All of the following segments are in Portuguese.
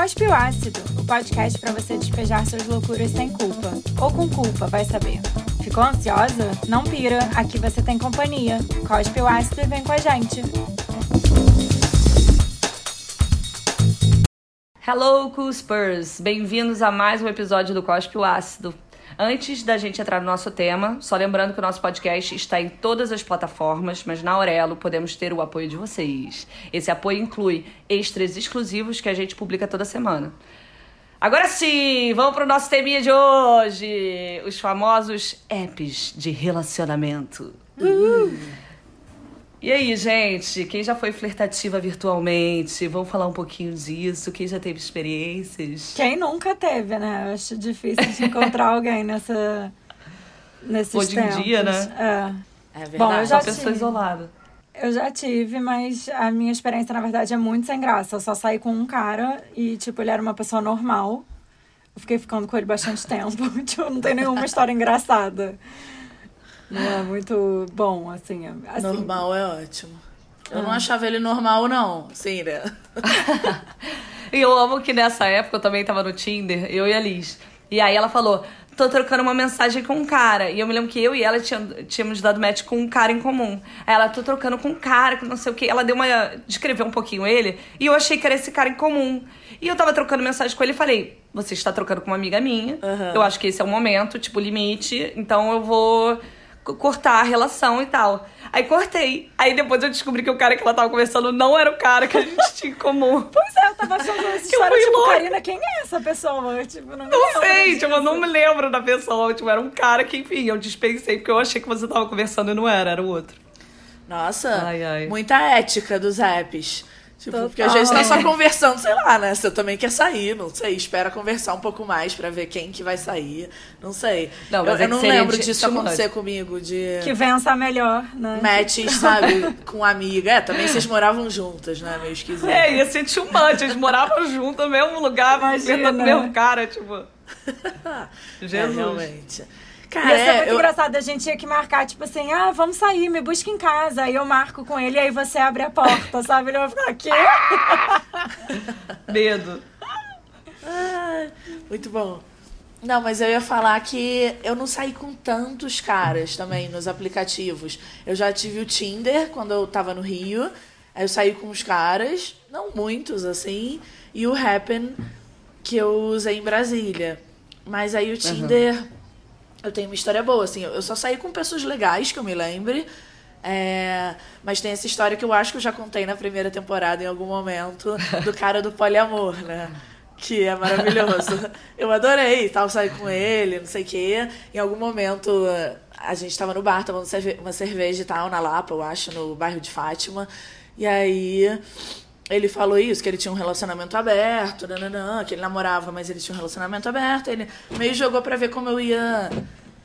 Cospe o Ácido, o podcast para você despejar suas loucuras sem culpa. Ou com culpa, vai saber. Ficou ansiosa? Não pira, aqui você tem companhia. Cospe o Ácido e vem com a gente. Hello, Cool Spurs! Bem-vindos a mais um episódio do Cospe o Ácido. Antes da gente entrar no nosso tema, só lembrando que o nosso podcast está em todas as plataformas, mas na Aurelo podemos ter o apoio de vocês. Esse apoio inclui extras exclusivos que a gente publica toda semana. Agora sim, vamos para o nosso teminha de hoje: os famosos apps de relacionamento. Uhul. E aí, gente, quem já foi flertativa virtualmente? Vamos falar um pouquinho disso? Quem já teve experiências? Quem nunca teve, né? Eu acho difícil de encontrar alguém nessa, nesses Hoje tempos. em dia, né? É. É verdade. Bom, eu já Uma pessoa tive. isolada. Eu já tive, mas a minha experiência, na verdade, é muito sem graça. Eu só saí com um cara e, tipo, ele era uma pessoa normal. Eu fiquei ficando com ele bastante tempo. tipo, não tem nenhuma história engraçada. Não é muito bom, assim. assim Normal é ótimo. Eu não achava ele normal, não. Sim, né? E eu amo que nessa época eu também tava no Tinder, eu e a Liz. E aí ela falou, tô trocando uma mensagem com um cara. E eu me lembro que eu e ela tínhamos, dado match com um cara em comum. Aí ela, tô trocando com um cara, que não sei o que. Ela deu uma. descreveu um pouquinho ele. E eu achei que era esse cara em comum. E eu tava trocando mensagem com ele e falei, você está trocando com uma amiga minha. Uhum. Eu acho que esse é o momento, tipo, limite. Então eu vou cortar a relação e tal. Aí cortei. Aí depois eu descobri que o cara que ela tava conversando não era o cara que a gente tinha em comum. Pois é, eu tava achando essa história, tipo, louca. Karina, quem é essa pessoa? Eu, Tipo, não, Não sei, disso. tipo, eu não me lembro da pessoa. Tipo, era um cara que, enfim, eu dispensei porque eu achei que você tava conversando e não era, era o outro. Nossa, Ai, ai. muita ética dos apps. Tipo, Total. porque às vezes tá só conversando, sei lá, né? Você também quer sair, não sei. Espera conversar um pouco mais pra ver quem que vai sair. Não sei. Não, eu é eu não lembro disso acontecer comigo, de Que vença melhor, né? matches, sabe? com amiga. É, também vocês moravam juntas, né? Meio esquisito. É, ia ser too much. Eles moravam juntos no mesmo lugar, Imagina. vendo o mesmo cara, tipo. É, Jesus. Realmente. Ia Cara, ser é, muito eu, engraçado, a gente tinha que marcar, tipo assim, ah, vamos sair, me busca em casa. Aí eu marco com ele, aí você abre a porta, sabe? Ele vai ficar aqui. Medo. Ai, muito bom. Não, mas eu ia falar que eu não saí com tantos caras também nos aplicativos. Eu já tive o Tinder quando eu tava no Rio. Aí eu saí com os caras, não muitos assim, e o Happen que eu usei em Brasília. Mas aí o Tinder, eu tenho uma história boa, assim. Eu só saí com pessoas legais, que eu me lembre. É, mas tem essa história que eu acho que eu já contei na primeira temporada em algum momento, do cara do poliamor, né? Que é maravilhoso. Eu adorei tal, sair com ele, não sei o quê. Em algum momento a gente tava no bar tomando cerve- uma cerveja e tal, na Lapa, eu acho, no bairro de Fátima. E aí ele falou isso, que ele tinha um relacionamento aberto, nananã, que ele namorava, mas ele tinha um relacionamento aberto. Ele meio jogou pra ver como eu ia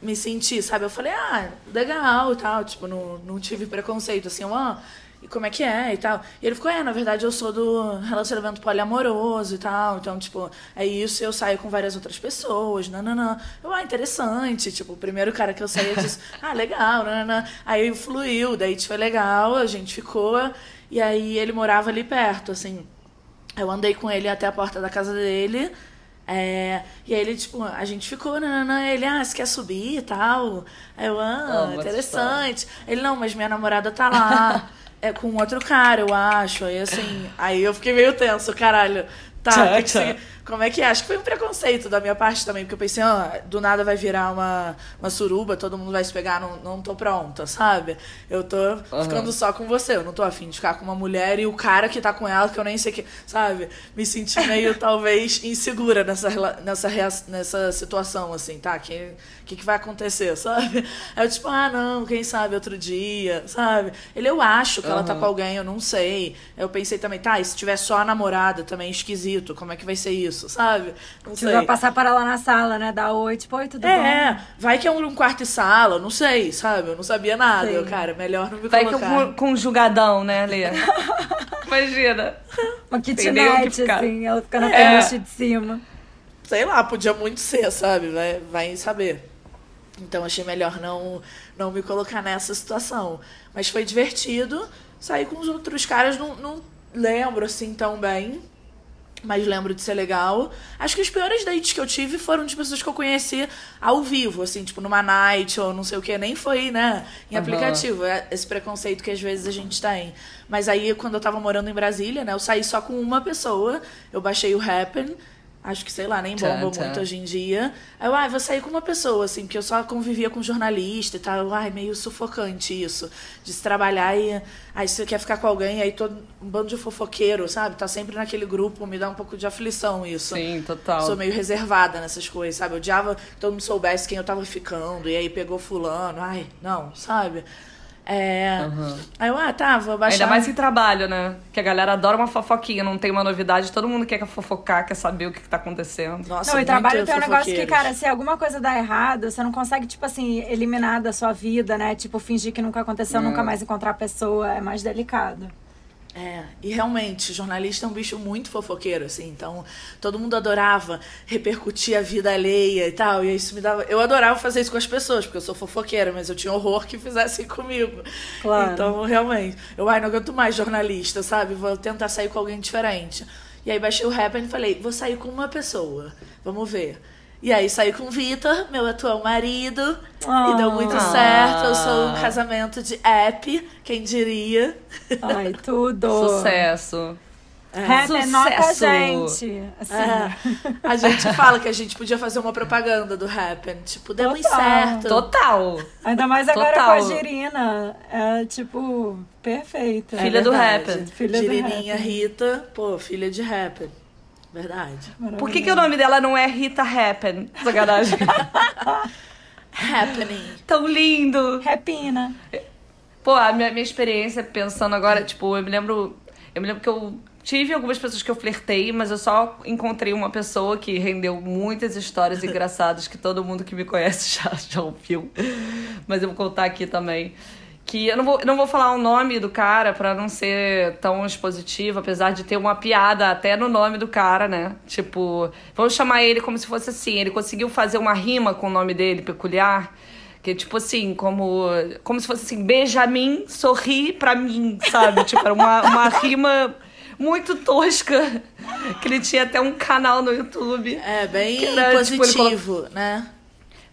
me sentir, sabe? Eu falei, ah, legal e tal, tipo, não, não tive preconceito, assim, ah, e como é que é e tal. E ele ficou, é, na verdade eu sou do relacionamento poliamoroso e tal, então, tipo, é isso, eu saio com várias outras pessoas, nananã. Eu, ah, interessante, tipo, o primeiro cara que eu saí, eu disse, ah, legal, nananã. Aí fluiu, daí foi legal, a gente ficou, e aí ele morava ali perto, assim. Eu andei com ele até a porta da casa dele. é, e aí ele, tipo, a gente ficou, nananã, ele, ah, você quer subir e tal? Aí eu, ah, interessante. Ele, não, mas minha namorada tá lá. É com outro cara, eu acho. Aí assim, aí eu fiquei meio tenso, caralho. Tá, Tchá, tem que tchá. seguir. como é que é? Acho que foi um preconceito da minha parte também, porque eu pensei, ah, do nada vai virar uma, uma suruba, todo mundo vai se pegar, não, não tô pronta, sabe? Eu tô ficando só com você, eu não tô afim de ficar com uma mulher e o cara que tá com ela, que eu nem sei que, sabe? Me senti meio, talvez, insegura nessa, nessa, nessa situação, assim, tá? Que, que, que vai acontecer, sabe? Aí eu, tipo, ah, não, quem sabe outro dia, sabe? Ele, eu acho que ela tá com alguém, eu não sei. Eu pensei também, tá, e se tiver só a namorada também esquisito, como é que vai ser isso, sabe? Não Você sei. vai passar para lá na sala, né? Dar oi, tipo, oi, tudo bom? É, vai que é um quarto e sala, não sei, sabe? Eu não sabia nada. Eu, cara, melhor não me Vai que colocar. eu com conjugadão, né, Lê? Imagina. Uma kitnet, assim, ela fica na É. de cima. Sei lá, podia muito ser, sabe? Vai, vai saber. Então achei melhor não, não me colocar nessa situação. Mas foi divertido. Saí com os outros caras, não, não lembro assim tão bem. Mas lembro de ser legal. Acho que os piores dates que eu tive foram de pessoas que eu conheci ao vivo, assim, tipo numa night ou não sei o que, nem foi, né, em aplicativo. É esse preconceito que às vezes a gente tem. Mas aí, quando eu tava morando em Brasília, né, eu saí só com uma pessoa. Eu baixei o Happen. Acho que, sei lá, nem bomba Tá, tá. muito hoje em dia. Aí eu, ai, vou sair com uma pessoa, assim, porque eu só convivia com jornalista e tal. Ai, meio sufocante isso. De se trabalhar e. Aí você quer ficar com alguém, aí todo um bando de fofoqueiro, sabe? Tá sempre naquele grupo, me dá um pouco de aflição isso. Sim, total. Sou meio reservada nessas coisas, sabe? Eu odiava que todo mundo soubesse quem eu tava ficando, e aí pegou fulano. Ai, não, sabe? É. Aham. Aí eu, ah, tá, vou baixar. Ainda mais em trabalho, né? Que a galera adora uma fofoquinha, não tem uma novidade, todo mundo quer fofocar, quer saber o que, que tá acontecendo. Nossa, não, e trabalho tem um negócio que, cara, se alguma coisa dá errado, você não consegue, tipo assim, eliminar da sua vida, né? Tipo, fingir que nunca aconteceu, É. nunca mais encontrar a pessoa. É mais delicado. É, e realmente, jornalista é um bicho muito fofoqueiro, assim, então todo mundo adorava repercutir a vida alheia e tal, e isso me dava. Eu adorava fazer isso com as pessoas, porque eu sou fofoqueira, mas eu tinha horror que fizessem comigo. Claro. Então, realmente, eu, ai, não aguento mais jornalista, sabe? Vou tentar sair com alguém diferente. E aí baixei o Happen e falei, vou sair com uma pessoa, vamos ver. E aí saí com o Vitor, meu atual marido, e deu muito Ah. certo. Eu sou um casamento de app, quem diria. Ai, tudo. Sucesso. Rap nota a Sucesso. gente. Assim, É, a gente fala que a gente podia fazer uma propaganda do Happen. Tipo, deu muito certo. Total. Ainda mais agora Total. com a Girina. É, tipo, perfeita. Filha do verdade. Happen. Filha do Girininha Happen. Rita, pô, filha de Happen. Verdade. Por que, que o nome dela não é Rita Happen? Sacanagem. Happening. Tão lindo. Repina. Pô, a minha, minha experiência pensando agora, tipo, eu me lembro. Eu me lembro que eu tive algumas pessoas que eu flertei, mas eu só encontrei uma pessoa que rendeu muitas histórias engraçadas que todo mundo que me conhece já, já ouviu. Mas eu vou contar aqui também. Que eu não vou, não vou falar o nome do cara pra não ser tão expositivo, apesar de ter uma piada até no nome do cara, né? Tipo, vamos chamar ele como se fosse assim. Ele conseguiu fazer uma rima com o nome dele peculiar. Que, tipo assim, como, como se fosse assim, Benjamin sorri pra mim, sabe? tipo, era uma, uma rima muito tosca. Que ele tinha até um canal no YouTube. É, bem era, tipo, positivo, né?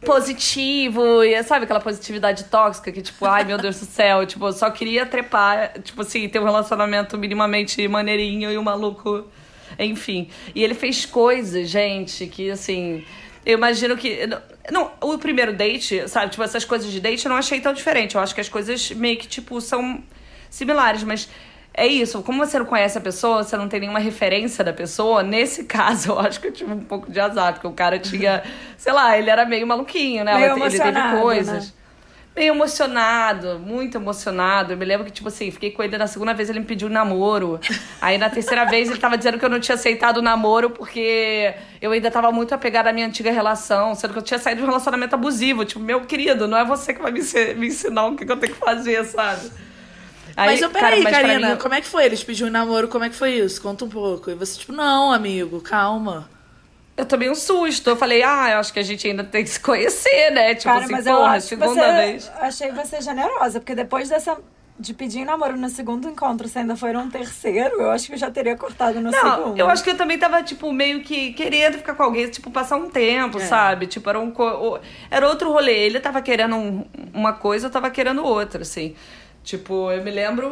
Positivo, e sabe aquela positividade tóxica que, tipo, ai meu Deus do céu, tipo, só queria trepar, tipo assim, ter um relacionamento minimamente maneirinho e o maluco. Enfim. E ele fez coisas, gente, que assim. Eu imagino que. Não, o primeiro date, sabe? Tipo, essas coisas de date eu não achei tão diferente. Eu acho que as coisas meio que, tipo, são similares, mas é isso. Como você não conhece a pessoa, você não tem nenhuma referência da pessoa, nesse caso eu acho que eu tive um pouco de azar, porque o cara tinha, sei lá, ele era meio maluquinho, né? Meio ele teve coisas. né? Meio emocionado, muito emocionado. Eu me lembro que, tipo assim, fiquei com ele na segunda vez, ele me pediu namoro. Aí na terceira vez ele tava dizendo que eu não tinha aceitado o namoro porque eu ainda tava muito apegada à minha antiga relação, sendo que eu tinha saído de um relacionamento abusivo. Tipo, meu querido, não é você que vai me, ensi- me ensinar o que que eu tenho que fazer, sabe? Aí, mas eu, cara, peraí, mas pra Karina, mim- como é que foi? Eles pediram um namoro, como é que foi isso? Conta um pouco. E você, tipo, não, amigo, calma. Eu tomei um susto. Eu falei, ah, eu acho que a gente ainda tem que se conhecer, né? Tipo Cara, assim, mas eu porra, que segunda você, vez. achei você generosa, porque depois dessa de pedir namoro no segundo encontro, se ainda for um terceiro, eu acho que eu já teria cortado no Não, segundo. eu acho que eu também tava, tipo, meio que querendo ficar com alguém, tipo, passar um tempo, É. sabe? Tipo, era um. Era outro rolê. Ele tava querendo um- uma coisa, eu tava querendo outra, assim. Tipo, eu me lembro.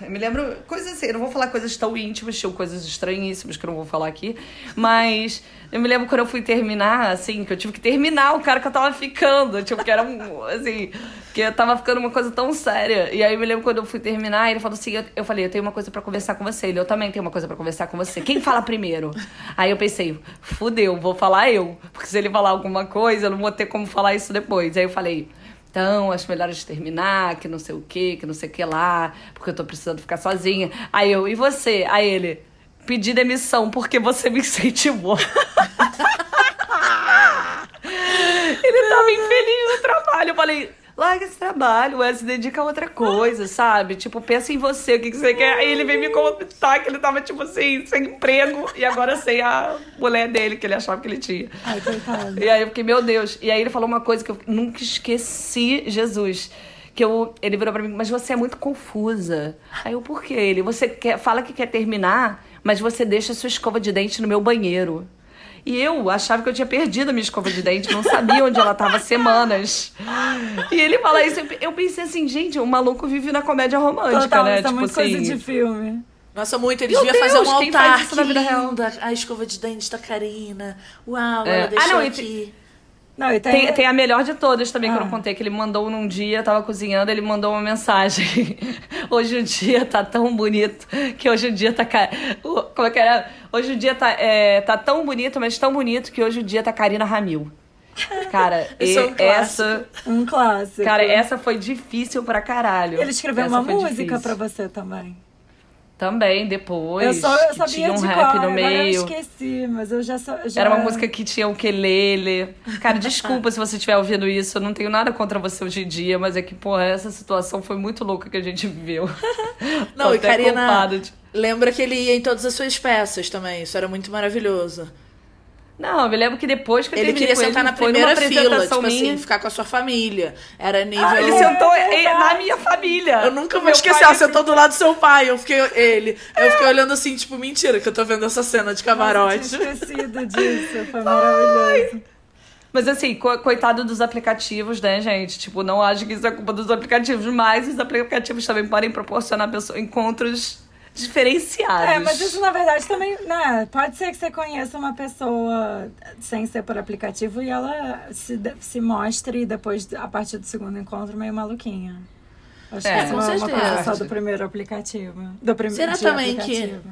Eu me lembro. Coisas assim, eu não vou falar coisas tão íntimas, tinham coisas estranhíssimas que eu não vou falar aqui. Mas eu me lembro quando eu fui terminar, assim, que eu tive que terminar o cara que eu tava ficando. Tipo, que era um. Assim. Que eu tava ficando uma coisa tão séria. E aí eu me lembro quando eu fui terminar, ele falou assim: eu, eu falei, eu tenho uma coisa pra conversar com você. Ele, eu também tenho uma coisa pra conversar com você. Quem fala primeiro? Aí eu pensei, fudeu, vou falar eu. Porque se ele falar alguma coisa, eu não vou ter como falar isso depois. Aí eu falei. Então, acho melhor a gente terminar, que não sei o que, que não sei o que lá, porque eu tô precisando ficar sozinha. Aí eu, e você? Aí ele, pedi demissão porque você me incentivou. ele tava infeliz no trabalho. Eu falei, larga esse trabalho, ué, se dedica a outra coisa, sabe? Tipo, pensa em você, o que, que você quer. Aí ele veio me contar que ele tava, tipo assim, sem emprego e agora sem a mulher dele, que ele achava que ele tinha. Ai, coitado. E aí eu fiquei, meu Deus. E aí ele falou uma coisa que eu nunca esqueci, Jesus. que eu, ele virou pra mim, mas você é muito confusa. Aí eu, por quê? Ele, você quer, fala que quer terminar, mas você deixa a sua escova de dente no meu banheiro. E eu achava que eu tinha perdido a minha escova de dente, não sabia onde ela estava semanas. E ele fala isso, eu pensei assim, gente, o maluco vive na comédia romântica, Total, né? Isso é tipo muito assim. coisa de filme. Nossa, muito. Ele Meu devia fazer Deus, um quem altar. faz isso na vida real? linda. A escova de dente da Karina. Uau, É. ela deixou Ah, não, aqui. Não, tem, Tem, tem a melhor de todas também, que eu Ah. não contei, que ele mandou num dia, eu tava cozinhando, ele mandou uma mensagem. Hoje o dia tá tão bonito, que hoje o dia tá... Como é que era? Hoje o dia tá, é, tá tão bonito, mas tão bonito, que hoje o dia tá Karina Ramil. Cara, é um e- clássico. essa... um clássico. Cara, essa foi difícil pra caralho. Ele escreveu Essa uma música difícil. pra você também. Também, depois. eu só eu sabia tinha um de rap qual, no agora eu meio. esqueci, mas eu já, só- já... Era uma música que tinha um quelele. Cara, desculpa se você estiver ouvindo isso. Eu não tenho nada contra você hoje em dia, mas é que, porra, essa situação foi muito louca que a gente viveu. Não, Tô e Karina, culpada de- lembra que ele ia em todas as suas peças também. Isso era muito maravilhoso. Não, eu me lembro que depois que eu Ele queria sentar ele, na primeira fila, apresentação tipo minha. assim, ficar com a sua família. Era nível. Ah, ele É sentou verdade. em- na minha família. Eu nunca vou esquecer, ela assim, sentou do lado do seu pai. Eu fiquei. Ele. Eu fiquei olhando assim, tipo, mentira, que eu tô vendo essa cena de Nossa, camarote. eu tinha esquecido disso, foi maravilhoso. Mas assim, co- coitado dos aplicativos, né, gente? Tipo, não acho que isso é culpa dos aplicativos, mas os aplicativos também podem proporcionar pessoa- encontros diferenciados. É, mas isso na verdade também, né? Pode ser que você conheça uma pessoa sem ser por aplicativo e ela se, se mostre depois, a partir do segundo encontro, meio maluquinha. Acho É, que é uma certeza. coisa só do primeiro aplicativo. Do prim Será também que- aplicativo.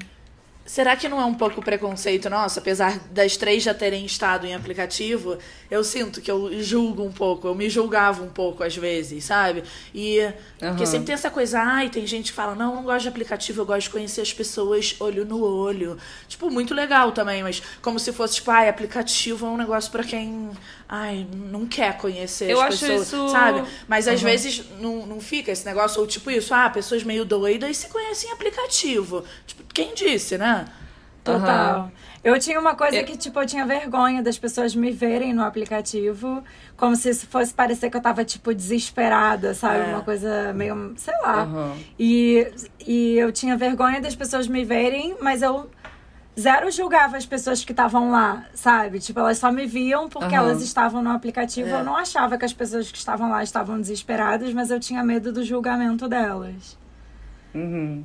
Será que não é um pouco preconceito nosso? Apesar das três já terem estado em aplicativo, eu sinto que eu julgo um pouco, eu me julgava um pouco às vezes, sabe? E porque Aham. sempre tem essa coisa, ai, tem gente que fala, não, eu não gosto de aplicativo, eu gosto de conhecer as pessoas olho no olho. Tipo, muito legal também, mas como se fosse, tipo, ai, aplicativo é um negócio pra quem, ai, não quer conhecer Eu as pessoas, isso- sabe? Mas às Uhum. vezes não, não fica esse negócio, ou tipo isso, ah, pessoas meio doidas se conhecem em aplicativo. Tipo, quem disse, né? Total. Aham. Eu tinha uma coisa Eu- que, tipo, eu tinha vergonha das pessoas me verem no aplicativo, como se isso fosse parecer que eu tava, tipo, desesperada, sabe? É. Uma coisa meio, sei lá. Aham. E, e eu tinha vergonha das pessoas me verem, mas eu zero julgava as pessoas que estavam lá, sabe? Tipo, elas só me viam porque Aham. elas estavam no aplicativo. É. Eu não achava que as pessoas que estavam lá estavam desesperadas, mas eu tinha medo do julgamento delas. Uhum.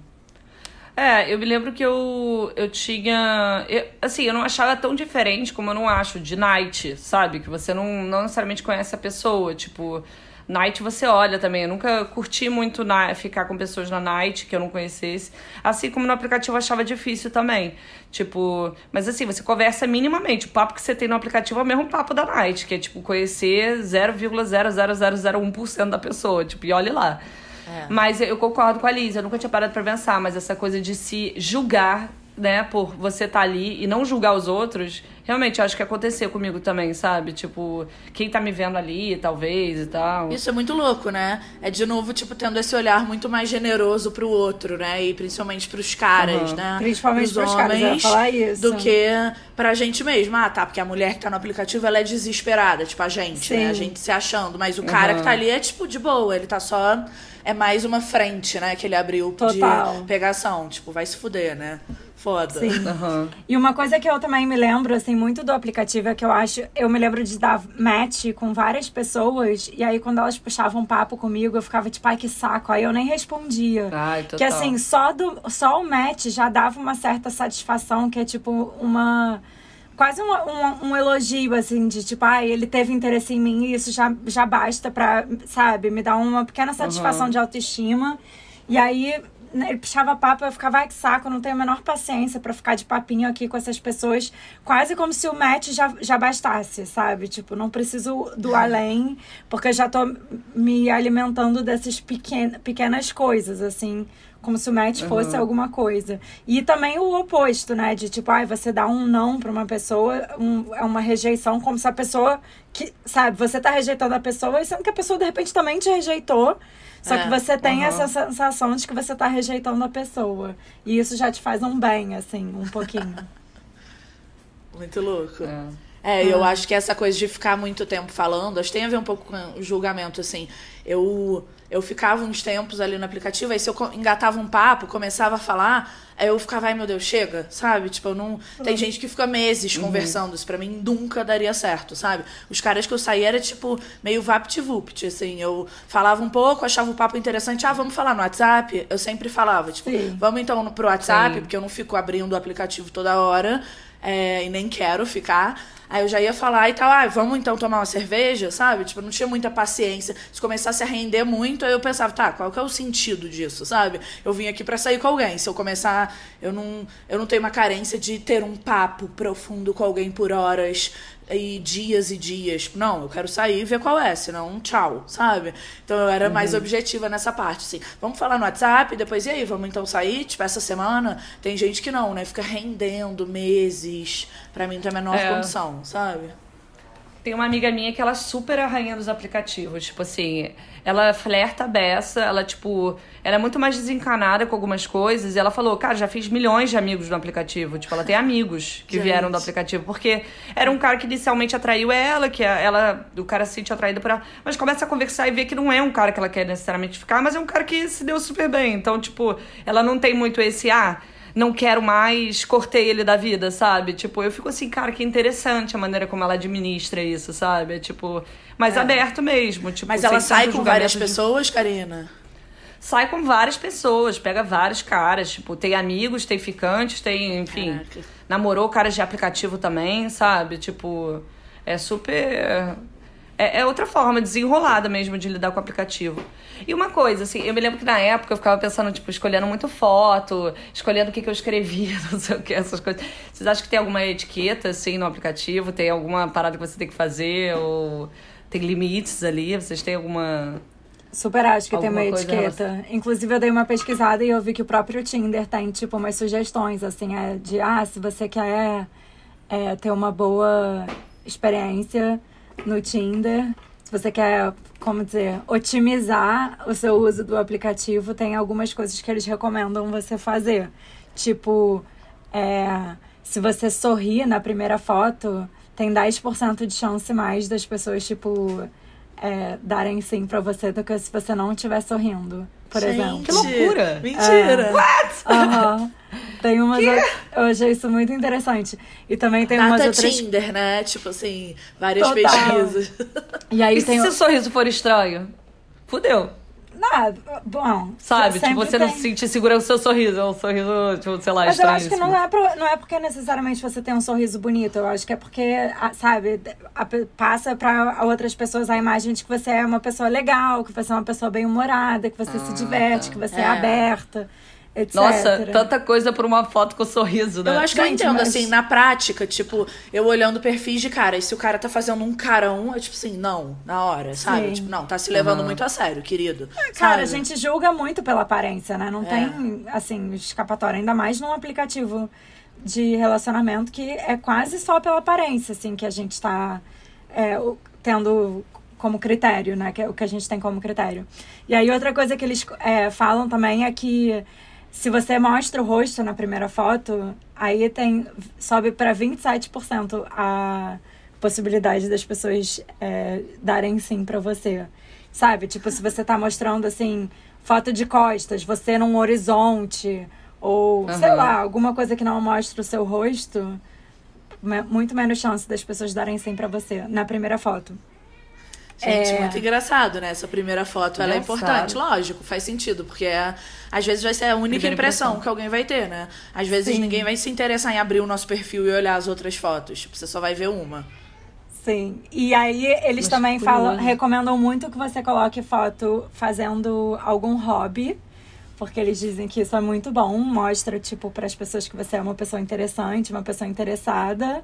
É, eu me lembro que eu, eu tinha. eu- assim, eu não achava tão diferente como eu não acho de night, sabe? Que você não, não necessariamente conhece a pessoa. Tipo, night você olha também. Eu nunca curti muito na, ficar com pessoas na night que eu não conhecesse. Assim como no aplicativo eu achava difícil também. Tipo, mas assim, você conversa minimamente. O papo que você tem no aplicativo é o mesmo papo da night, que é tipo conhecer 0,00001% da pessoa. Tipo, e olhe lá. É. Mas eu concordo com a Liz, eu nunca tinha parado pra pensar, mas essa coisa de se julgar, né, por você estar ali e não julgar os outros, realmente eu acho que aconteceu comigo também, sabe? Tipo, quem tá me vendo ali, talvez e tal. Isso é muito louco, né? É de novo, tipo, tendo esse olhar muito mais generoso pro outro, né? E principalmente pros caras, Uhum. né? Principalmente pros caras, eu ia falar isso. Do que pra gente mesmo. Ah, tá, porque a mulher que tá no aplicativo, ela é desesperada, tipo, a gente, né? Sim. A gente se achando. Mas o cara Uhum. que tá ali é, tipo, de boa. Ele tá só... É mais uma frente, né? Que ele abriu Total. de pegação. Tipo, vai se fuder, né? Foda. Sim. Aham. E uma coisa que eu também me lembro, assim, muito do aplicativo é que eu acho. Eu me lembro de dar match com várias pessoas, e aí quando elas puxavam papo comigo, eu ficava tipo, ai que saco. Aí eu nem respondia. Ai, total. Que assim, só, do, só o match já dava uma certa satisfação, que é tipo uma. Quase uma- um, um elogio, assim, de tipo, ai, ele teve interesse em mim e isso já, já basta pra, sabe, me dar uma pequena satisfação Uhum. de autoestima. E aí, né, ele puxava papo, eu ficava, ai, que saco, não tenho a menor paciência pra ficar de papinho aqui com essas pessoas. Quase como se o match já, já bastasse, sabe? Tipo, não preciso do além, porque eu já tô me alimentando dessas pequen pequenas coisas, assim. Como se o match fosse Uhum. alguma coisa. E também o oposto, né? De tipo, ai, você dá um não pra uma pessoa, um- é uma rejeição, como se a pessoa que, sabe, você tá rejeitando a pessoa, e sendo que a pessoa de repente também te rejeitou. Só É, que você tem uhum. essa sensação de que você tá rejeitando a pessoa. E isso já te faz um bem, assim, um pouquinho. Muito louco. É. É, eu acho que essa coisa de ficar muito tempo falando, acho que tem a ver um pouco com o julgamento, assim. Eu, eu ficava uns tempos ali no aplicativo, aí se eu engatava um papo, começava a falar, aí eu ficava, ai meu Deus, chega, sabe? Tipo, eu não. Tem gente que fica meses conversando, isso pra mim nunca daria certo, sabe? Os caras que eu saía era tipo meio vapt-vupt, assim. Eu falava um pouco, achava o papo interessante, ah, vamos falar no WhatsApp. Eu sempre falava, tipo, Sim. vamos então no- pro WhatsApp, Sim. porque eu não fico abrindo o aplicativo toda hora é, e nem quero ficar. Aí eu já ia falar e tal, ah, vamos então tomar uma cerveja, sabe? Tipo, eu não tinha muita paciência. Se começasse a render muito, aí eu pensava, tá, qual que é o sentido disso, sabe? Eu vim aqui pra sair com alguém. Se eu começar, eu não, eu não tenho uma carência de ter um papo profundo com alguém por horas e dias e dias. Não, eu quero sair e ver qual é, senão tchau, sabe? Então eu era mais objetiva nessa parte, assim. Vamos falar no WhatsApp, depois e aí, vamos então sair, tipo, essa semana? Tem gente que não, né? Fica rendendo meses. Pra mim não tem a menor É. condição, sabe? Tem uma amiga minha que ela é super a rainha dos aplicativos. Tipo assim, ela flerta a beça, ela, tipo, ela é muito mais desencanada com algumas coisas. E ela falou, cara, já fiz milhões de amigos no aplicativo. Tipo, ela tem amigos que Gente. vieram do aplicativo. Porque era um cara que inicialmente atraiu ela, que ela, o cara se sente atraído por ela. Mas começa a conversar e vê que não é um cara que ela quer necessariamente ficar, mas é um cara que se deu super bem. Então, tipo, ela não tem muito esse, ah não quero mais, cortei ele da vida, sabe? Tipo, eu fico assim, cara, que interessante a maneira como ela administra isso, sabe? É, tipo, mas aberto mesmo. Tipo, Mas ela sai com várias julgamento de- pessoas, Karina? Sai com várias pessoas, pega vários caras. Tipo, tem amigos, tem ficantes, tem, enfim. Caraca. Namorou caras de aplicativo também, sabe? Tipo, é super. É, é outra forma desenrolada mesmo de lidar com o aplicativo. E uma coisa, assim, eu me lembro que na época eu ficava pensando, tipo, escolhendo muito foto, escolhendo o que, que eu escrevia, não sei o que, essas coisas. Vocês acham que tem alguma etiqueta, assim, no aplicativo? Tem alguma parada que você tem que fazer? Ou tem limites ali? Vocês têm alguma. Super acho que tem Alguma uma coisa em etiqueta. Inclusive, eu dei uma pesquisada e eu vi que o próprio Tinder tem, tipo, umas sugestões, assim, é de, ah, se você quer é, ter uma boa experiência no Tinder, se você quer, como dizer, otimizar o seu uso do aplicativo, tem algumas coisas que eles recomendam você fazer. Tipo, é, se você sorrir na primeira foto, tem 10% de chance mais das pessoas, tipo, é, darem sim pra você do que se você não estiver sorrindo, por Gente, exemplo. Que loucura! Mentira! Aham. Tem umas outras- Eu achei isso muito interessante. E também tem umas Data outras. Tinder, né? Tipo assim, várias Total. pesquisas. E aí E tem. se seu sorriso for estranho? Fudeu. Nada, bom. Sabe? Tipo, você não tem. se sentir segura o seu sorriso. É um sorriso, tipo, sei lá, Mas eu estranho. acho que não é, pro- não é porque necessariamente você tem um sorriso bonito. Eu acho que é porque, a- sabe, passa pra outras pessoas a imagem de que você é uma pessoa legal, que você é uma pessoa bem-humorada, que você se diverte, que você é, É. aberta, etc. Nossa, tanta coisa por uma foto com sorriso, né? Eu acho que eu Gente, entendo, mas- assim, na prática, tipo, eu olhando perfis de cara, e se o cara tá fazendo um carão, é tipo assim, não, na hora, sabe? Sim. Tipo, não, tá se levando muito a sério, querido. Cara, a gente julga muito pela aparência, né? Não É. tem, assim, escapatória. Ainda mais num aplicativo de relacionamento que é quase só pela aparência, assim, que a gente tá é, tendo como critério, né? Que é o que a gente tem como critério. E aí, outra coisa que eles é, falam também é que se você mostra o rosto na primeira foto, aí tem sobe para 27% a possibilidade das pessoas é, darem sim pra você. Sabe? Tipo, se você tá mostrando assim, foto de costas, você num horizonte, ou sei Aham. lá, alguma coisa que não mostra o seu rosto, muito menos chance das pessoas darem sim pra você na primeira foto. Gente, É. muito engraçado, né? Essa primeira foto, ela é Engraçado. importante, lógico, faz sentido, porque é, às vezes vai ser a única impressão, impressão. que alguém vai ter, né? Às vezes Sim. ninguém vai se interessar em abrir o nosso perfil e olhar as outras fotos. Tipo, você só vai ver uma. Sim. E aí eles Mas também falam, recomendam muito que você coloque foto fazendo algum hobby. Porque eles dizem que isso é muito bom, mostra, tipo, para as pessoas que você é uma pessoa interessante, uma pessoa interessada.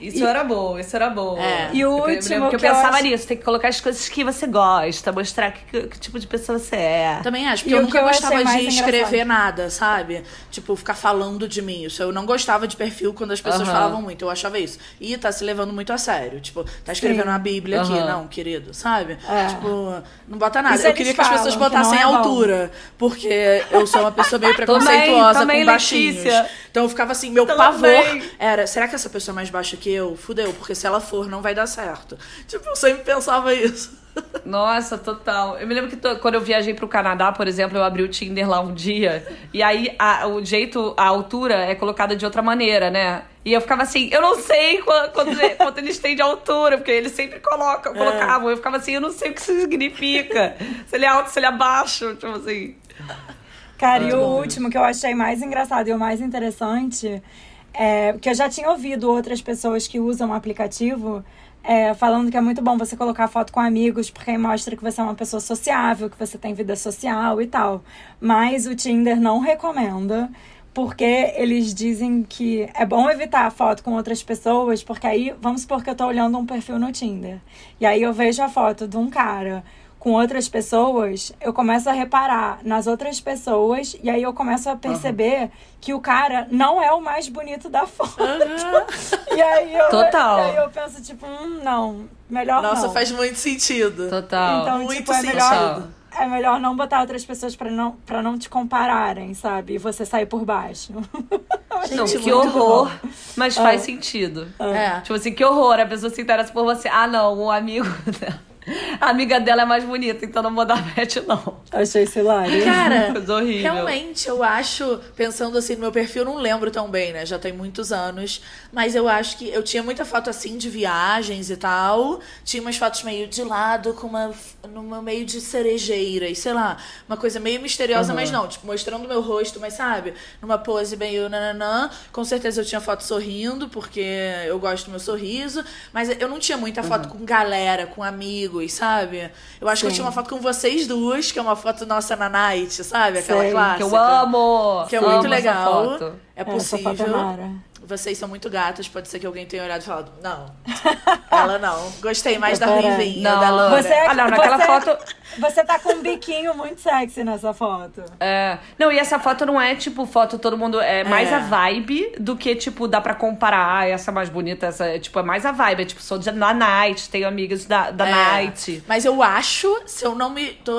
Isso era bom, isso era bom. É. E o Eu último que eu que eu pensava acho- nisso, tem que colocar as coisas que você gosta, mostrar que, que- que tipo de pessoa você é. Também acho, E porque eu o que nunca eu gostava de escrever engraçado. nada, sabe? Tipo, ficar falando de mim. Isso eu não gostava de perfil quando as pessoas Aham. falavam muito. Eu achava isso. E tá se levando muito a sério. Tipo, tá escrevendo Sim. uma bíblia aqui. Aham. Não, querido, sabe? É. Tipo, não bota nada. Isso eu queria que as pessoas botassem é altura. Porque eu sou uma pessoa meio Também, preconceituosa também, com baixinhos. Letícia. Então eu ficava assim, meu Também. pavor era, será que essa pessoa é mais baixa que eu? Fudeu, porque se ela for, não vai dar certo. Tipo, eu sempre pensava isso. Nossa, total. Eu me lembro que to- quando eu viajei pro Canadá, por exemplo, eu abri o Tinder lá um dia. E aí a- o jeito, a altura é colocada de outra maneira, né? E eu ficava assim, eu não sei quanto, quanto, quanto eles têm de altura, porque eles sempre colocam, colocavam. Eu ficava assim, eu não sei o que isso significa. Se ele é alto, se ele é baixo, tipo assim. Cara, e o último que eu achei mais engraçado e o mais interessante é que eu já tinha ouvido outras pessoas que usam o aplicativo é, falando que é muito bom você colocar foto com amigos, porque aí mostra que você é uma pessoa sociável, que você tem vida social e tal. Mas o Tinder não recomenda. Porque eles dizem que é bom evitar a foto com outras pessoas, porque aí, vamos supor que eu tô olhando um perfil no Tinder. E aí eu vejo a foto de um cara com outras pessoas, eu começo a reparar nas outras pessoas e aí eu começo a perceber que o cara não é o mais bonito da foto. e aí eu, Total. e aí eu penso, tipo, hum, não, melhor Nossa, não. faz muito sentido. Total. Então, Muito tipo, é sentido. melhor, é melhor não botar outras pessoas pra não, pra não te compararem, sabe? E você sair por baixo. não, Gente, que horror. bom. Mas faz sentido. É. Tipo assim, que horror, a pessoa se interessa por você. Ah, não, o amigo dela. A amiga dela é mais bonita, então não vou dar match, não. Achei isso hilário. Cara, Coisa horrível. realmente, eu acho, pensando assim no meu perfil, eu não lembro tão bem, né? Já tem muitos anos. Mas eu acho que eu tinha muita foto assim de viagens e tal. Tinha umas fotos meio de lado, com uma. Numa meio de cerejeiras, sei lá. Uma coisa meio misteriosa, mas não, tipo, mostrando meu rosto, mas sabe? Numa pose meio nananã. Com certeza eu tinha foto sorrindo, porque eu gosto do meu sorriso. Mas eu não tinha muita foto com galera, com amigos, sabe? Eu acho que eu Sim. tinha uma foto com vocês duas, que é uma foto nossa na night, sabe? Aquela Sei. clássica. Que eu amo! Que é Amo muito legal. É é possível. Vocês são muito gatas, pode ser que alguém tenha olhado e falado, não. Ela não. Gostei mais da. Ruivinha, Não. da Laura. Você, Ah, não, naquela você- foto- Você tá com um biquinho muito sexy nessa foto. É. Não, e essa foto não é tipo foto todo mundo. É mais É. a vibe do que, tipo, dá pra comparar. Ah, essa é mais bonita, essa. é, Tipo, é mais a vibe. É tipo, sou de, da night, tenho amigas da, da É. night. Mas eu acho, se eu não me tô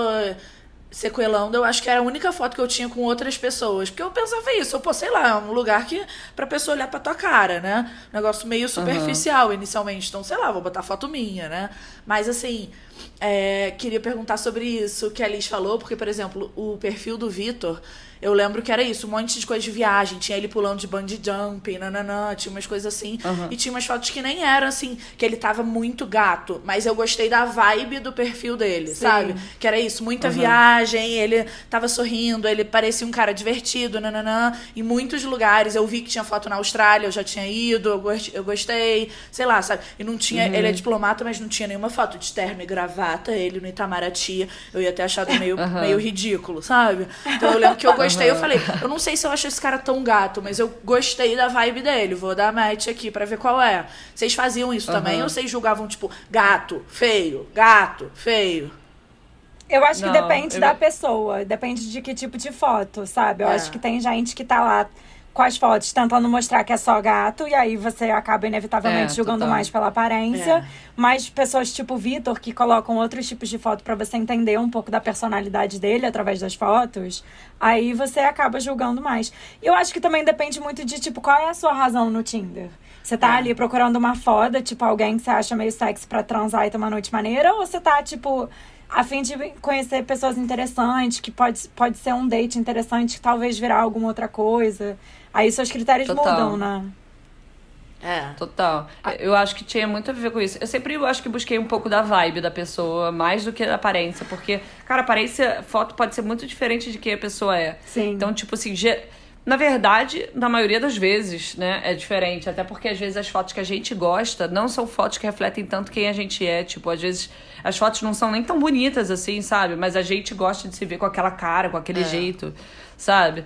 sequelando, eu acho que era a única foto que eu tinha com outras pessoas. Porque eu pensava isso, eu pô, sei lá, é um lugar que pra pessoa olhar pra tua cara, né? Um negócio meio superficial inicialmente. Então, sei lá, vou botar foto minha, né? Mas assim, é, queria perguntar sobre isso que a Liz falou, porque, por exemplo, o perfil do Vitor. Eu lembro que era isso, um monte de coisa de viagem. Tinha ele pulando de bungee jump, nananã, tinha umas coisas assim. E tinha umas fotos que nem eram assim, que ele tava muito gato. Mas eu gostei da vibe do perfil dele, sabe? Que era isso, muita viagem, ele tava sorrindo, ele parecia um cara divertido, nananã. Em muitos lugares, eu vi que tinha foto na Austrália, eu já tinha ido, eu gost- eu gostei, sei lá, sabe? E não tinha, ele é diplomata, mas não tinha nenhuma foto de terno e gravata, ele no Itamaraty. Eu ia ter achado meio, meio ridículo, sabe? Então eu lembro que eu gostei, eu falei, eu não sei se eu acho esse cara tão gato, mas eu gostei da vibe dele, vou dar match aqui pra ver qual é. Vocês faziam isso também ou vocês julgavam, tipo, gato, feio, gato, feio? Eu acho que Não, depende eu- da pessoa, depende de que tipo de foto, sabe? Eu É. acho que tem gente que tá lá com as fotos tentando mostrar que é só gato, e aí você acaba inevitavelmente É, julgando total. mais pela aparência. É. Mas pessoas tipo Vitor, que colocam outros tipos de foto pra você entender um pouco da personalidade dele através das fotos, aí você acaba julgando mais. Eu acho que também depende muito de, tipo, qual é a sua razão no Tinder. Você tá É. ali procurando uma foda, tipo, alguém que você acha meio sexy pra transar e ter uma noite maneira, ou você tá, tipo, a fim de conhecer pessoas interessantes, que pode, pode ser um date interessante, que talvez virar alguma outra coisa. Aí seus critérios Total. mudam, né? É. Total. Eu acho que tinha muito a ver com isso. Eu sempre eu acho que busquei um pouco da vibe da pessoa, mais do que da aparência. Porque, cara, aparência, foto pode ser muito diferente de quem a pessoa é. Sim. Então, tipo assim, ge- na verdade, na maioria das vezes, né, é diferente. Até porque às vezes as fotos que a gente gosta não são fotos que refletem tanto quem a gente é. Tipo, às vezes as fotos não são nem tão bonitas assim, sabe? Mas a gente gosta de se ver com aquela cara, com aquele É. jeito, sabe?